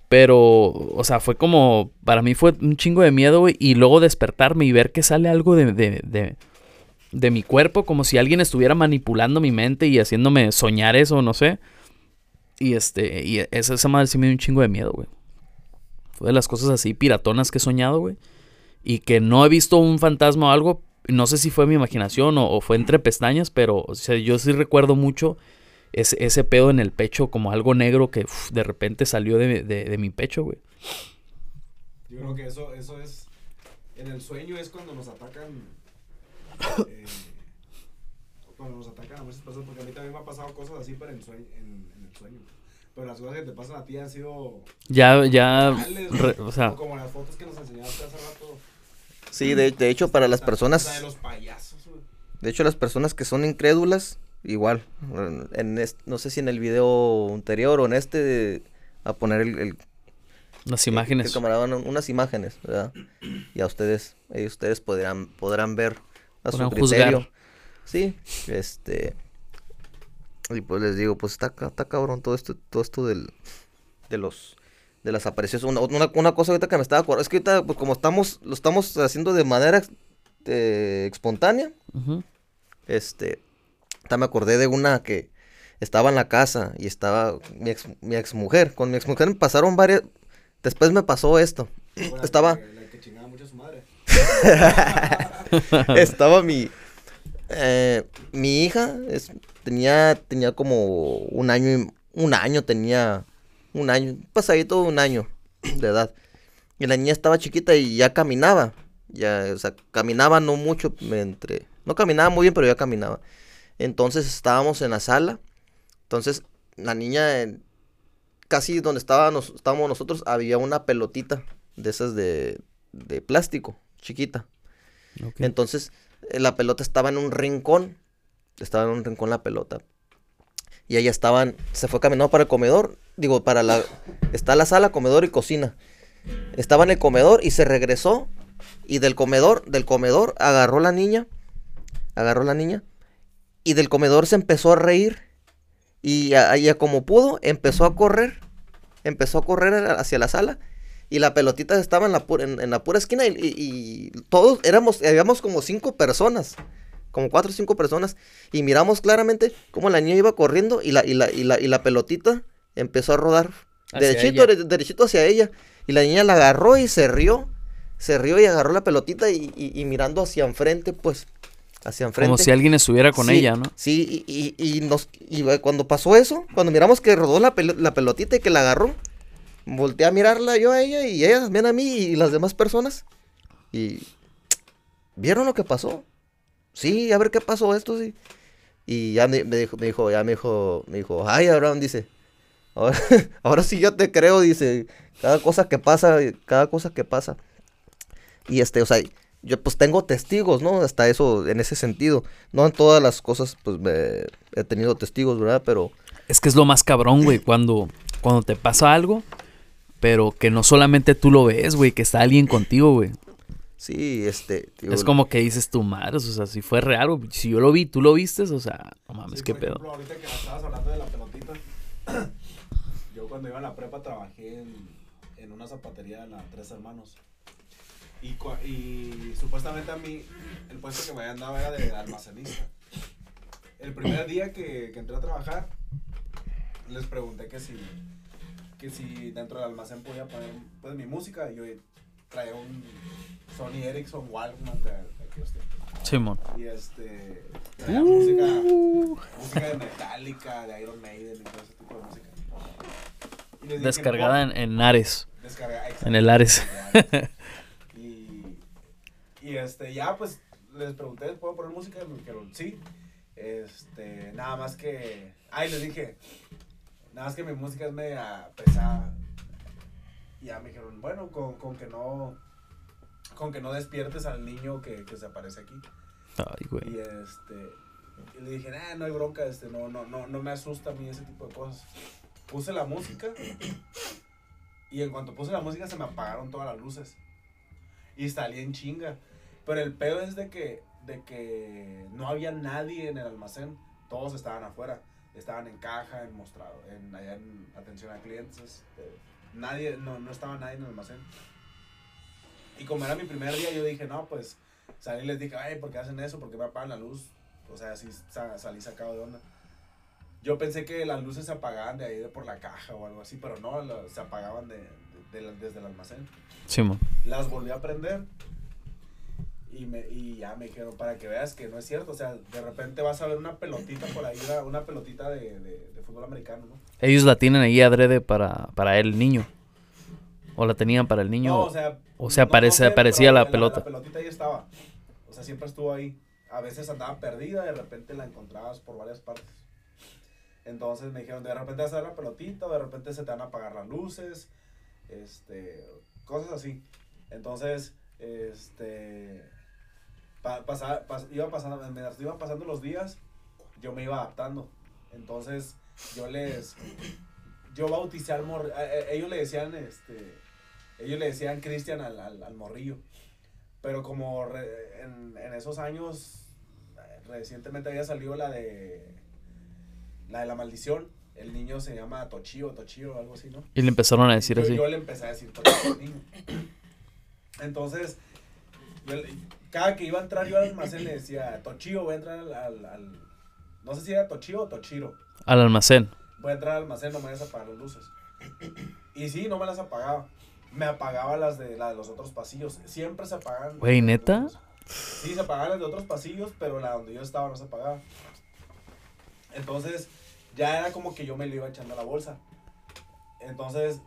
Pero, o sea, fue como, para mí fue un chingo de miedo, güey. Y luego despertarme y ver que sale algo de, de, de, de mi cuerpo, como si alguien estuviera manipulando mi mente y haciéndome soñar eso, no sé. Y este, y esa, esa madre sí me dio un chingo de miedo, güey. Fue de las cosas así piratonas que he soñado, güey. Y que no he visto un fantasma o algo. No sé si fue mi imaginación o, o fue entre pestañas, pero o sea, yo sí recuerdo mucho ese, ese pedo en el pecho, como algo negro que uf, de repente salió de, de- de mi pecho, güey. Yo creo que eso, eso es. En el sueño es cuando nos atacan. eh, cuando nos atacan a muchas personas. Porque a mí también me ha pasado cosas así, pero en, sueño, en, en el sueño. Pero las cosas que te pasan a ti han sido. Ya, ya, reales, re- o sea, como las fotos que nos enseñaste hace rato. Sí, de, de hecho, para las personas, de los payasos, güey. de hecho, las personas que son incrédulas, igual, en est- no sé si en el video anterior o en este, a poner el, el- las imágenes. que unas imágenes, ¿verdad? Y a ustedes, eh, ustedes podrán, podrán ver a su Podrán criterio. juzgar. Sí, este, y pues les digo, pues está, está cabrón todo esto, todo esto del, de los, de las apariciones. Una, una, una cosa ahorita que me estaba acordando, es que ahorita, pues como estamos, lo estamos haciendo de manera eh, espontánea, Ujú. este, ahorita me acordé de una que estaba en la casa y estaba mi ex, mi ex mujer. Con mi ex mujer me pasaron varias, después me pasó esto. La Estaba- que- La que chingaba mucho a su madre. estaba mi eh, mi hija es- tenía tenía como un año y- un año tenía un año pasadito un año de edad y la niña estaba chiquita y ya caminaba ya o sea caminaba no mucho entre no caminaba muy bien pero ya caminaba entonces estábamos en la sala entonces la niña casi donde estábamos estábamos nosotros había una pelotita de esas de de plástico chiquita entonces, eh, la pelota estaba en un rincón. Estaba en un rincón la pelota. Y ella estaban, se fue caminando para el comedor. Digo, para la, está la sala, comedor y cocina. Estaba en el comedor y se regresó. Y del comedor, del comedor, agarró la niña. Agarró la niña. Y del comedor se empezó a reír. Y a- ella como pudo, empezó a correr. Empezó a correr hacia la sala. Y la pelotita estaba en la, pu- en, la pura esquina y todos éramos, habíamos como cinco personas, como cuatro o cinco personas, y miramos claramente cómo la niña iba corriendo y la, y la, y la, y la pelotita empezó a rodar Hacia derechito, ella. derechito hacia ella. Y la niña la agarró y se rió, se rió y agarró la pelotita y, mirando hacia enfrente, pues, hacia enfrente. Como si alguien estuviera con Sí, ella, ¿no? Sí, y, y- y nos, y cuando pasó eso, cuando miramos que rodó la, pelo- la pelotita y que la agarró, volteé a mirarla yo a ella y ella también a mí y las demás personas. Y vieron lo que pasó. Sí, a ver qué pasó esto, sí. Y ya me, me dijo, me dijo, ya me dijo, me dijo, ay, Abraham, dice, ahora, sí yo te creo, dice, cada cosa que pasa, cada cosa que pasa. Y este, o sea, yo pues tengo testigos, ¿no? Hasta eso, en ese sentido. No en todas las cosas, pues me, he tenido testigos, ¿verdad? Pero Es que es lo más cabrón, güey, cuando, cuando te pasa algo, pero que no solamente tú lo ves, güey, que está alguien contigo, güey. Sí, este... Es como que dices tu madre, o sea, si fue real, güey, si yo lo vi, tú lo viste, o sea, no mames, Sí, qué por pedo. ejemplo, ahorita que estabas hablando de la pelotita, yo cuando iba a la prepa trabajé en, en una zapatería de la Tres Hermanos. Y, cua- y supuestamente a mí el puesto que me habían dado era de almacenista. El primer día que, que entré a trabajar, les pregunté que si, que si dentro del almacén podía poner pues, mi música. Y yo traía un Sony Ericsson Walkman de, de aquellos tiempos. Simón. Y este. Traía música. Música de Metallica, de Iron Maiden y todo ese tipo de música. Y les dije, Descargada en, en Ares, Descarga- en el Ares. y, y este, ya pues les pregunté, ¿puedo poner música? Y me dijeron, sí. Este, nada más que. Ay, les dije, nada más que mi música es media pesada. Y ya me dijeron, bueno, con, con que no. Con que no despiertes al niño que, que se aparece aquí. Ay, güey. Y este. Y le dije, nah, no hay bronca, este, no, no, no, no me asusta a mí ese tipo de cosas. Puse la música. Y en cuanto puse la música se me apagaron todas las luces. Y salí en chinga. Pero el pedo es de que, de que no había nadie en el almacén. Todos estaban afuera. Estaban en caja, en mostrado, en, allá en atención a clientes. este, nadie, no, no estaba nadie en el almacén. Y como era mi primer día, yo dije, no, pues salí y les dije, ay, ¿por qué hacen eso? ¿Por qué me apagan la luz? O sea, así sa- salí sacado de onda. Yo pensé que las luces se apagaban de ahí de por la caja o algo así, pero no, se apagaban de, de- de desde el almacén. Simón. Las volví a prender y, me, y ya me dijeron, para que veas que no es cierto. O sea, de repente vas a ver una pelotita por ahí, una- pelotita de, de- de fútbol americano, ¿no? Ellos la tienen ahí adrede para, para el niño. O la tenían para el niño. No, o sea, o sea, no- no parece- sé, parecía la pelota. La pelotita ahí estaba. O sea, siempre estuvo ahí. A veces andaba perdida, de repente la encontrabas por varias partes. Entonces me dijeron, de repente vas a ver la pelotita, o de repente se te van a apagar las luces, este, cosas así. Entonces, este, pa- pasaba- pas- iba pasando, mientras iban pasando los días, yo me iba adaptando. Entonces, yo les, yo bauticé al morrillo, ellos le decían, este, ellos le decían Cristian al, al, al morrillo. Pero como re- en, en esos años, eh, recientemente había salido la de, la de la maldición, el niño se llama Tochio, Tochio o algo así, ¿no? Y le empezaron a decir yo, así. yo le empecé a decir Tochio al niño. Entonces, yo cada que iba a entrar yo al almacén le decía, Tochio, voy a entrar al, al- al- no sé si era Tochio o Tochiro, Al almacén. voy a entrar al almacén, no me vayas a apagar las luces. Y sí, no me las apagaba. Me apagaba las de, la de los otros pasillos. Siempre se apagaban. Güey, ¿neta? Sí, se apagaban las de otros pasillos, pero la donde yo estaba no se apagaba. Entonces, ya era como que yo me lo iba echando a la bolsa. Entonces,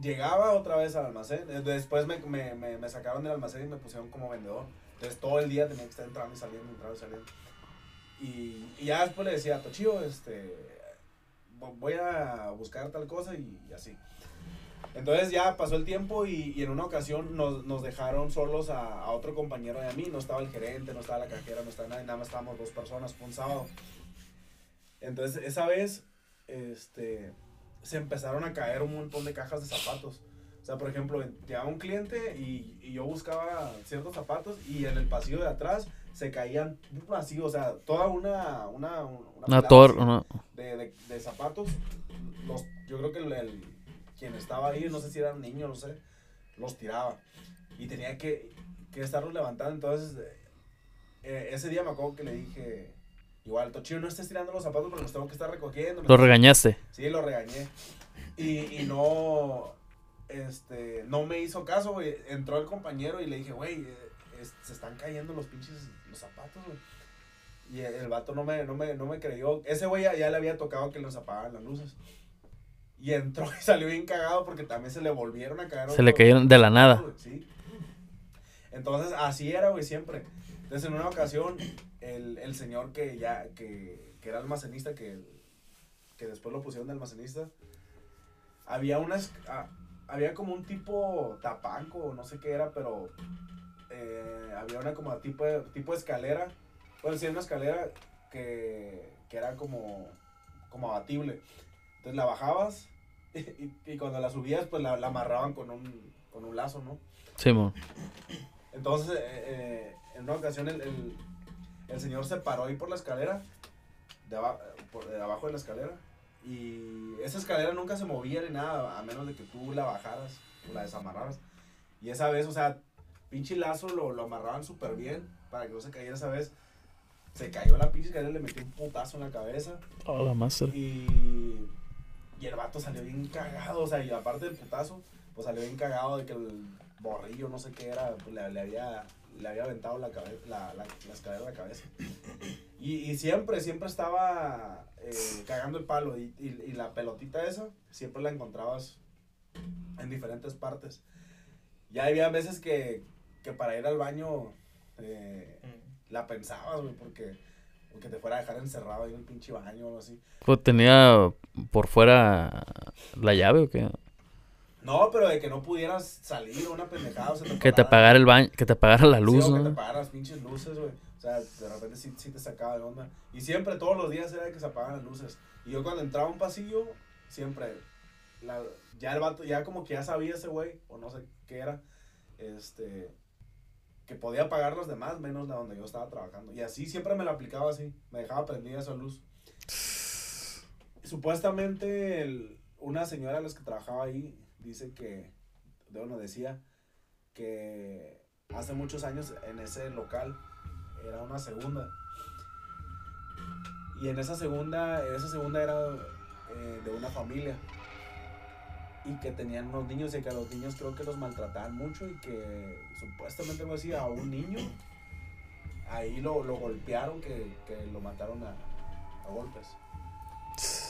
llegaba otra vez al almacén. Después me, me, me, me sacaron del almacén y me pusieron como vendedor. Entonces, todo el día tenía que estar entrando y saliendo, entrando y saliendo. Y, ya después le decía, Tochio, este, vo- voy a buscar tal cosa y, así. Entonces ya pasó el tiempo y, en una ocasión nos, dejaron solos a, a otro compañero de a mí. No estaba el gerente, no estaba la cajera, no estaba nadie, nada más estábamos dos personas, fue un sábado. Entonces esa vez este, se empezaron a caer un montón de cajas de zapatos. O sea, por ejemplo, llegaba un cliente y, y yo buscaba ciertos zapatos y en el pasillo de atrás se caían así, o sea, toda una... Una, una Una pilada tor... así una- de, de, de zapatos, los, yo creo que el, el- quien estaba ahí, no sé si era un niño, no sé, los tiraba. Y tenía que, que estarlos levantando. Entonces, eh, ese día me acuerdo que le dije, igual, Tochillo, no estés tirando los zapatos porque los tengo que estar recogiendo. Lo regañaste. Sí, lo regañé. Y, y no, este, no me hizo caso, güey. Entró el compañero y le dije, güey, eh, es- se están cayendo los pinches, los zapatos, güey. Y el, el vato no me, no, me, no me creyó. Ese güey ya, ya le había tocado que los apagaban las luces. Y entró y salió bien cagado porque también se le volvieron a caer. Se le cayeron de la nada. Sí. Entonces, así era, güey, siempre. Entonces, en una ocasión, el, el señor que ya, que, que era almacenista, que, que después lo pusieron de almacenista, había unas, ah, había como un tipo tapanco, no sé qué era, pero eh, había una como tipo de, tipo escalera, bueno, sí, una escalera que, que era como, como abatible. Entonces la bajabas y, y cuando la subías, pues la, la amarraban con un, con un lazo, ¿no? Simón. Entonces, eh, eh, en una ocasión el, el, el señor se paró ahí por la escalera, de, aba- por- de abajo de la escalera, y esa escalera nunca se movía ni nada, a menos de que tú la bajaras o la desamarraras. Y esa vez, o sea, pinche lazo lo, lo amarraban súper bien para que no se cayera esa vez. Se cayó la pinche escalera, le metió un putazo en la cabeza. Oh, la master. Y, y el vato salió bien cagado, o sea, y aparte del putazo, pues salió bien cagado de que el borrillo, no sé qué era, pues le, le había, le había aventado la, cabe- la, la, la escalera a la cabeza. Y, y siempre, siempre estaba eh, cagando el palo. Y, y, y la pelotita esa, siempre la encontrabas en diferentes partes. Ya había veces que, que para ir al baño eh, la pensabas, güey, porque, porque te fuera a dejar encerrado ahí en el pinche baño o algo así. Pues tenía por fuera la llave o qué? No, pero de que no pudieras salir una pendejada. O se Que te apagara el baño, que te apagara la luz, sí, o que te ¿no? apagaran las pinches luces, güey. O sea, de repente sí, sí te sacaba de onda. Y siempre, todos los días era que se apagaban las luces. Y yo cuando entraba a un pasillo, siempre, la- ya el vato, ya como que ya sabía ese güey, o no sé qué era, este, que podía apagar los demás, menos la donde yo estaba trabajando. Y así siempre me la aplicaba así, me dejaba prendida esa luz. Supuestamente, una señora de las que trabajaba ahí dice que, de bueno, decía que hace muchos años en ese local. Era una segunda. Y en esa segunda, esa segunda era eh, de una familia. Y que tenían unos niños y que a los niños creo que los maltrataban mucho y que supuestamente algo así a un niño. Ahí lo, lo golpearon, que, que lo mataron a, a golpes.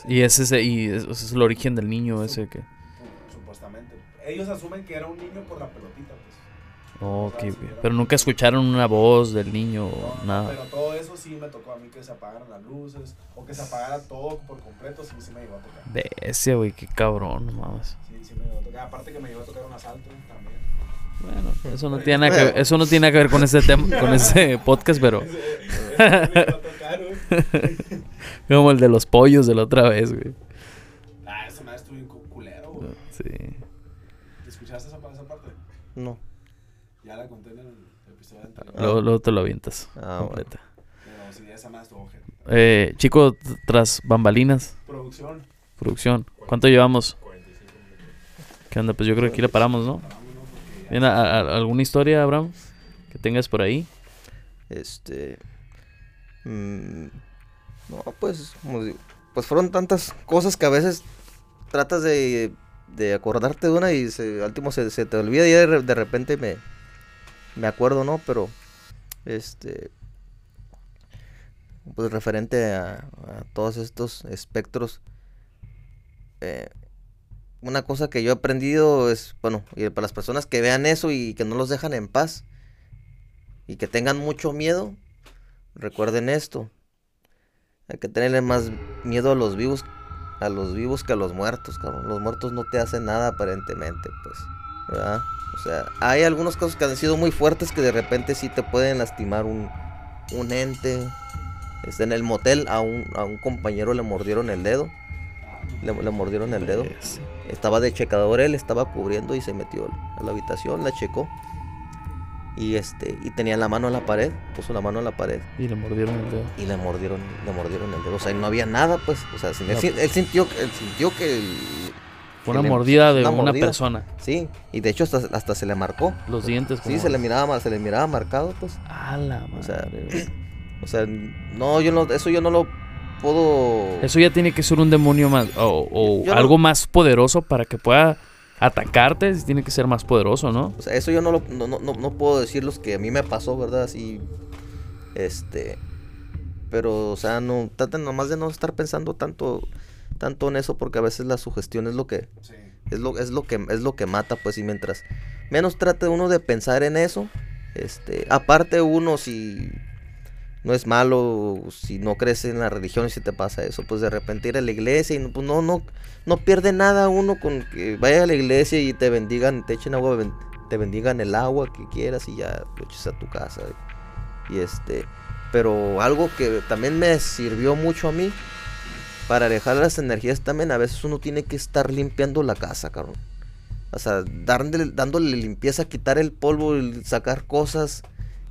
Y ese es, y ese es el origen del niño ese que... Su- Supuestamente. Ellos asumen que era un niño por la pelotita, pues. Ok, ok. Pero nunca escucharon una voz del niño o No, nada. Pero todo eso sí me tocó a mí que se apagaran las luces o que se apagara todo por completo, sí, sí me llegó a tocar. Bestia, güey, qué cabrón, mames. Sí, sí me llegó a tocar. Aparte que me llegó a tocar un asalto también. Bueno, eso no tiene nada que ver, eso no tiene que ver con ese tema, con ese podcast, pero Ese- ese güey. como el de los pollos de la otra vez, güey. Ah, esa madre estuvo bien cu- culero, güey. Sí. ¿Escuchaste esa, pa- esa parte? No. Ya la conté en el anterior. Luego, luego te lo avientas. Ah, completa. Esa. Eh, chico, tras bambalinas, Producción. producción, ¿cuánto llevamos? ¿Qué onda? Pues yo creo que aquí la paramos, ¿no? Paramos, ¿no? Porque ya- ¿Bien, a- a- ¿Alguna historia, Abraham, que tengas por ahí? Este. mm, no, pues, como digo, pues fueron tantas cosas que a veces tratas de, de acordarte de una y se, al último se, se te olvida y de, de repente me, me acuerdo, ¿no? Pero, este. Pues referente a, todos estos espectros. eh, una cosa que yo he aprendido es, bueno, y para las personas que vean eso y que no los dejan en paz y que tengan mucho miedo, recuerden esto. Hay que tenerle más miedo a los vivos a los vivos que a los muertos, cabrón. Los muertos no te hacen nada aparentemente, pues. ¿Verdad? O sea, hay algunos casos que han sido muy fuertes que de repente sí te pueden lastimar un, un ente. Este, en el motel a un, a un compañero le mordieron el dedo. Le, le mordieron el dedo. Sí. Estaba de checador él, estaba cubriendo y se metió a la habitación, la checó. Y este, y tenía la mano en la pared, puso la mano en la pared Y le mordieron el dedo. y le mordieron, le mordieron el dedo. O sea, no había nada, pues. O sea, él, No. sin- él sintió, él sintió que el- Fue que una le- mordida de una una mordida. persona. sí, y de hecho hasta, hasta se le marcó. Los dientes. Sí, se le miraba, se le miraba marcado, pues. A la madre. O sea. O sea, no, yo no, eso yo no lo puedo. Eso ya tiene que ser un demonio más. O, o Yo no- algo más poderoso para que pueda atacarte. Tiene que ser más poderoso, ¿no? O sea, eso yo no, lo, no, no, no, no puedo decir los que a mí me pasó, ¿verdad? Así, este, pero, o sea, no, traten nomás de no estar pensando tanto, tanto en eso, porque a veces la sugestión es lo que, Sí. es lo, es lo que, es lo que mata, pues, y mientras menos trate uno de pensar en eso, este, aparte uno si no es malo, si no crees en la religión y si te pasa eso, pues de repente ir a la iglesia y no, pues no, no, no pierde nada uno con que vaya a la iglesia y te bendigan, te echen agua, te bendigan el agua que quieras y ya lo eches a tu casa. Y este, pero algo que también me sirvió mucho a mí para alejar las energías también, a veces uno tiene que estar limpiando la casa, cabrón. O sea, dándole, dándole limpieza, quitar el polvo, y sacar cosas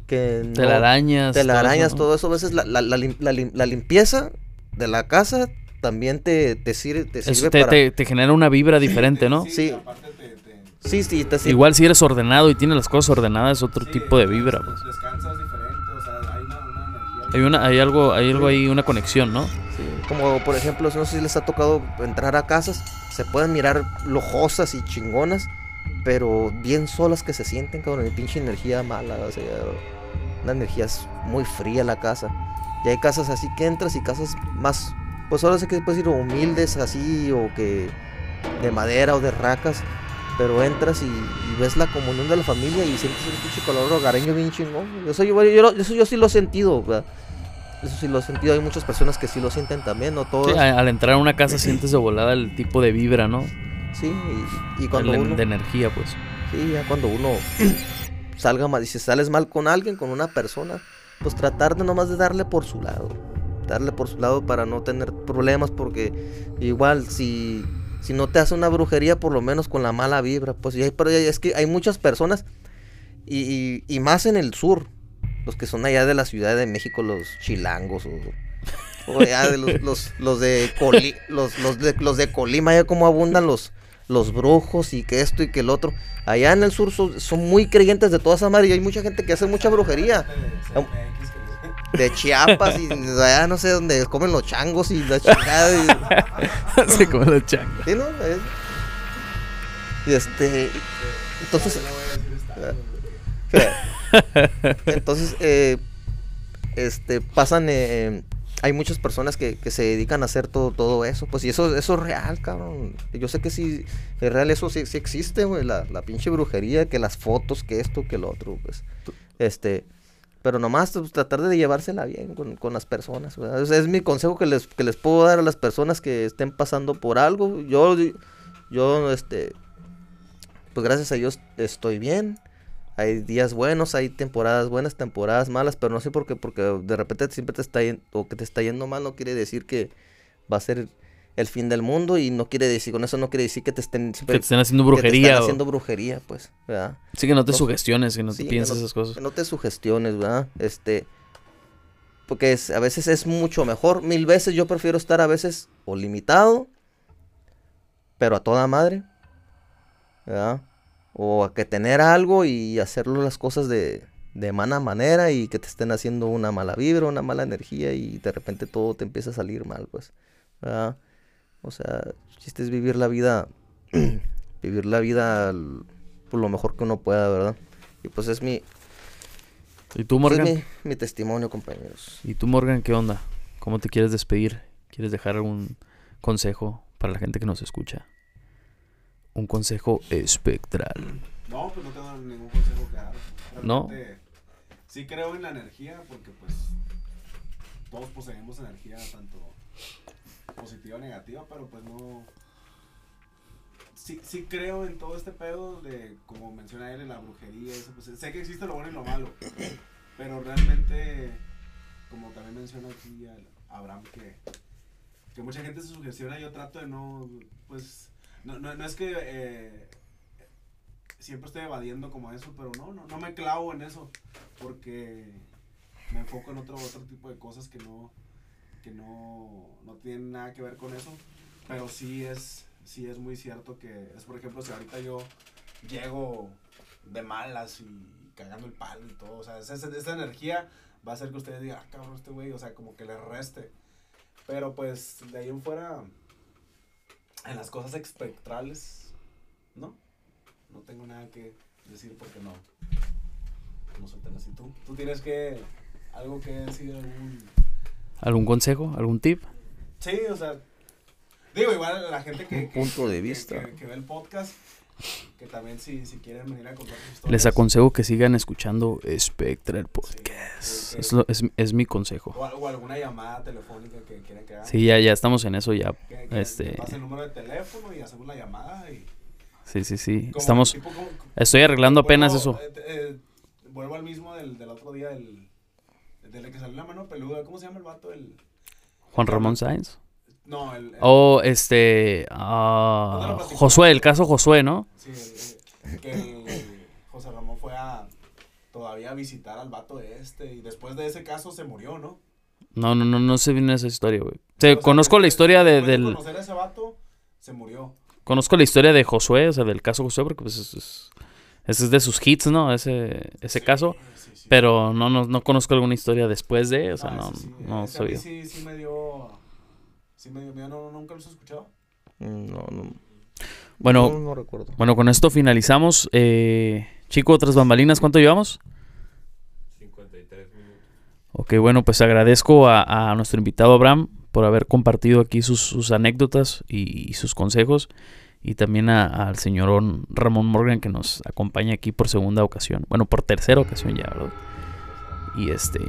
que no- Telarañas. telarañas, ¿no? todo eso. A veces la, la- la lim- la lim- la limpieza de la casa también te, te sirve, te Eso sirve te, para... te- te genera una vibra diferente, ¿no? Sí. aparte te, te- Sí, sí, te sirve. Igual si eres ordenado y tienes las cosas ordenadas, es otro sí, tipo de vibra. pues. Descansas diferente, o sea, hay una, una energía. Hay una, hay algo, hay algo ahí, una conexión, ¿no? Como por ejemplo, no sé si les ha tocado entrar a casas, se pueden mirar lojosas y chingonas, pero bien solas que se sienten, cabrón, y pinche energía mala, o sea, una energía muy fría la casa. Y hay casas así que entras y casas más, pues ahora sé que puedes decir humildes así, o que de madera o de racas, pero entras y, ves la comunión de la familia y sientes un pinche color hogareño bien chingón. Eso yo, yo, eso yo sí lo he sentido, ¿verdad? Eso sí lo he sentido. Hay muchas personas que sí lo sienten también, no todos. Sí, al entrar a una casa sientes de volada el tipo de vibra, ¿no? Sí, y, y cuando El- uno, de energía, pues. sí, ya cuando uno salga mal, y si sales mal con alguien, con una persona, pues tratar de nomás de darle por su lado. Darle por su lado para no tener problemas, porque igual si, si no te hace una brujería, por lo menos con la mala vibra, pues y hay, pero es que hay muchas personas, y, y- y más en el sur, los que son allá de la Ciudad de México, los chilangos, o, o allá de los, los, los de Coli- los, los de los de Colima, ya como abundan los, los brujos y que esto y que el otro. Allá en el sur son, son muy creyentes de toda esa madre y hay mucha gente que hace mucha brujería. De Chiapas y de allá no sé dónde comen los changos y la chingada. y- Se come los changos. ¿Sí, no? Es- Y este. Entonces. Entonces, eh, este, pasan, eh, hay muchas personas que, que se dedican a hacer todo, todo eso, pues, y eso, eso es real, cabrón. Yo sé que sí, es real, eso sí, sí existe, güey, la, la pinche brujería, que las fotos, que esto, que lo otro, pues, este, pero nomás pues, tratar de llevársela bien con, con las personas, ¿verdad? O sea, es mi consejo que les, que les puedo dar a las personas que estén pasando por algo. Yo, yo, este, pues gracias a Dios estoy bien. Hay días buenos, hay temporadas buenas, temporadas malas, pero no sé por qué, porque de repente siempre te está yendo, o que te está yendo mal, no quiere decir que va a ser el fin del mundo y no quiere decir, con eso no quiere decir que te estén, Que te estén haciendo que te brujería. o- haciendo brujería, pues, ¿verdad? Sí, que no te no- sugestiones, que no Sí, te pienses no- esas cosas. Que no te sugestiones, ¿verdad? Este, porque es, a veces es mucho mejor, mil veces yo prefiero estar a veces o limitado, pero a toda madre, ¿verdad? O a que tener algo y hacerlo las cosas de, de mala manera y que te estén haciendo una mala vibra, una mala energía y de repente todo te empieza a salir mal, pues, ¿verdad? O sea, el chiste es vivir la vida, vivir la vida por lo mejor que uno pueda, ¿verdad? Y pues es mi, ¿Y tú, ese es Morgan? mi, mi testimonio, compañeros. ¿Y tú, Morgan, qué onda? ¿Cómo te quieres despedir? ¿Quieres dejar algún consejo para la gente que nos escucha? Un consejo espectral. No, pues no tengo ningún consejo que dar. No. Sí creo en la energía porque pues todos poseemos energía tanto positiva o negativa, pero pues no... Sí, sí creo en todo este pedo de, como menciona él, en la brujería, eso, pues sé que existe lo bueno y lo malo, pero realmente, como también menciona aquí Abraham, que, que mucha gente se sugestiona, yo trato de no, pues, no, no, no es que eh, siempre estoy evadiendo como eso, pero no, no, no me clavo en eso, porque me enfoco en otro, otro tipo de cosas que no, que no, no tienen nada que ver con eso, pero sí es, sí es muy cierto que es, por ejemplo, si ahorita yo llego de malas y cagando el palo y todo, o sea, esa, esa- energía va a hacer que ustedes digan, ah, cabrón, este güey, o sea, como que le reste, pero pues de ahí en fuera, en las cosas espectrales, no, no tengo nada que decir porque no, no soy tan así. ¿Tú, tú tienes que, algo que decir, algún... ¿Algún consejo? ¿Algún tip? Sí, o sea, digo, igual a la gente que... Un punto de que- vista. Que, que ve el podcast, que también si, si quieren venir a contar sus historias. Les aconsejo que sigan escuchando Spectral sí, Podcast. que- Es, lo- es, es mi consejo. O, o alguna llamada telefónica que quieran que hagan. Sí, ya, ya estamos en eso ya. Que, que, este- pase el número de teléfono y hacemos la llamada y... Sí, sí, sí. como Estamos... tipo como- Estoy arreglando apenas vuelvo- eso. eh, eh, vuelvo al mismo del, del otro día, del, del que salió la mano peluda. ¿Cómo se llama el vato? El, Juan Ramón Sáenz. No, el... el- O este... ah, ¿Dónde lo platicó? Josué, el caso Josué, ¿no? Sí, el- que el José Ramón fue a todavía a visitar al vato este y después de ese caso se murió, ¿no? No, no, no, no sé bien esa historia, güey. O sea, conozco la historia de, del... conocer a ese vato, se murió. Conozco la historia de Josué, o sea, del caso Josué, porque pues es, es, ese es de sus hits, ¿no? Ese, ese Sí, caso. sí, sí. Pero no, no, no conozco alguna historia después de, o sea, no, sí, no mí soy yo. Sí, sí me dio... Sí miedo, ¿no, ¿nunca los has escuchado? Mm, No, no. Bueno, no, no recuerdo. bueno, con esto finalizamos. Eh, chico, otras bambalinas, ¿cuánto llevamos? 53 minutos. Ok, bueno, pues agradezco a, a nuestro invitado Abraham por haber compartido aquí sus, sus anécdotas y, y sus consejos. Y también a- al señor Ramón Morgan que nos acompaña aquí por segunda ocasión. Bueno, por tercera ocasión ya, ¿verdad? Y este,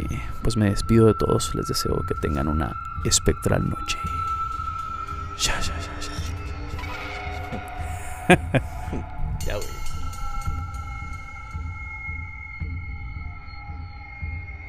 pues me despido de todos. Les deseo que tengan una espectral noche. Ya, ya, ya, ya. ya, güey.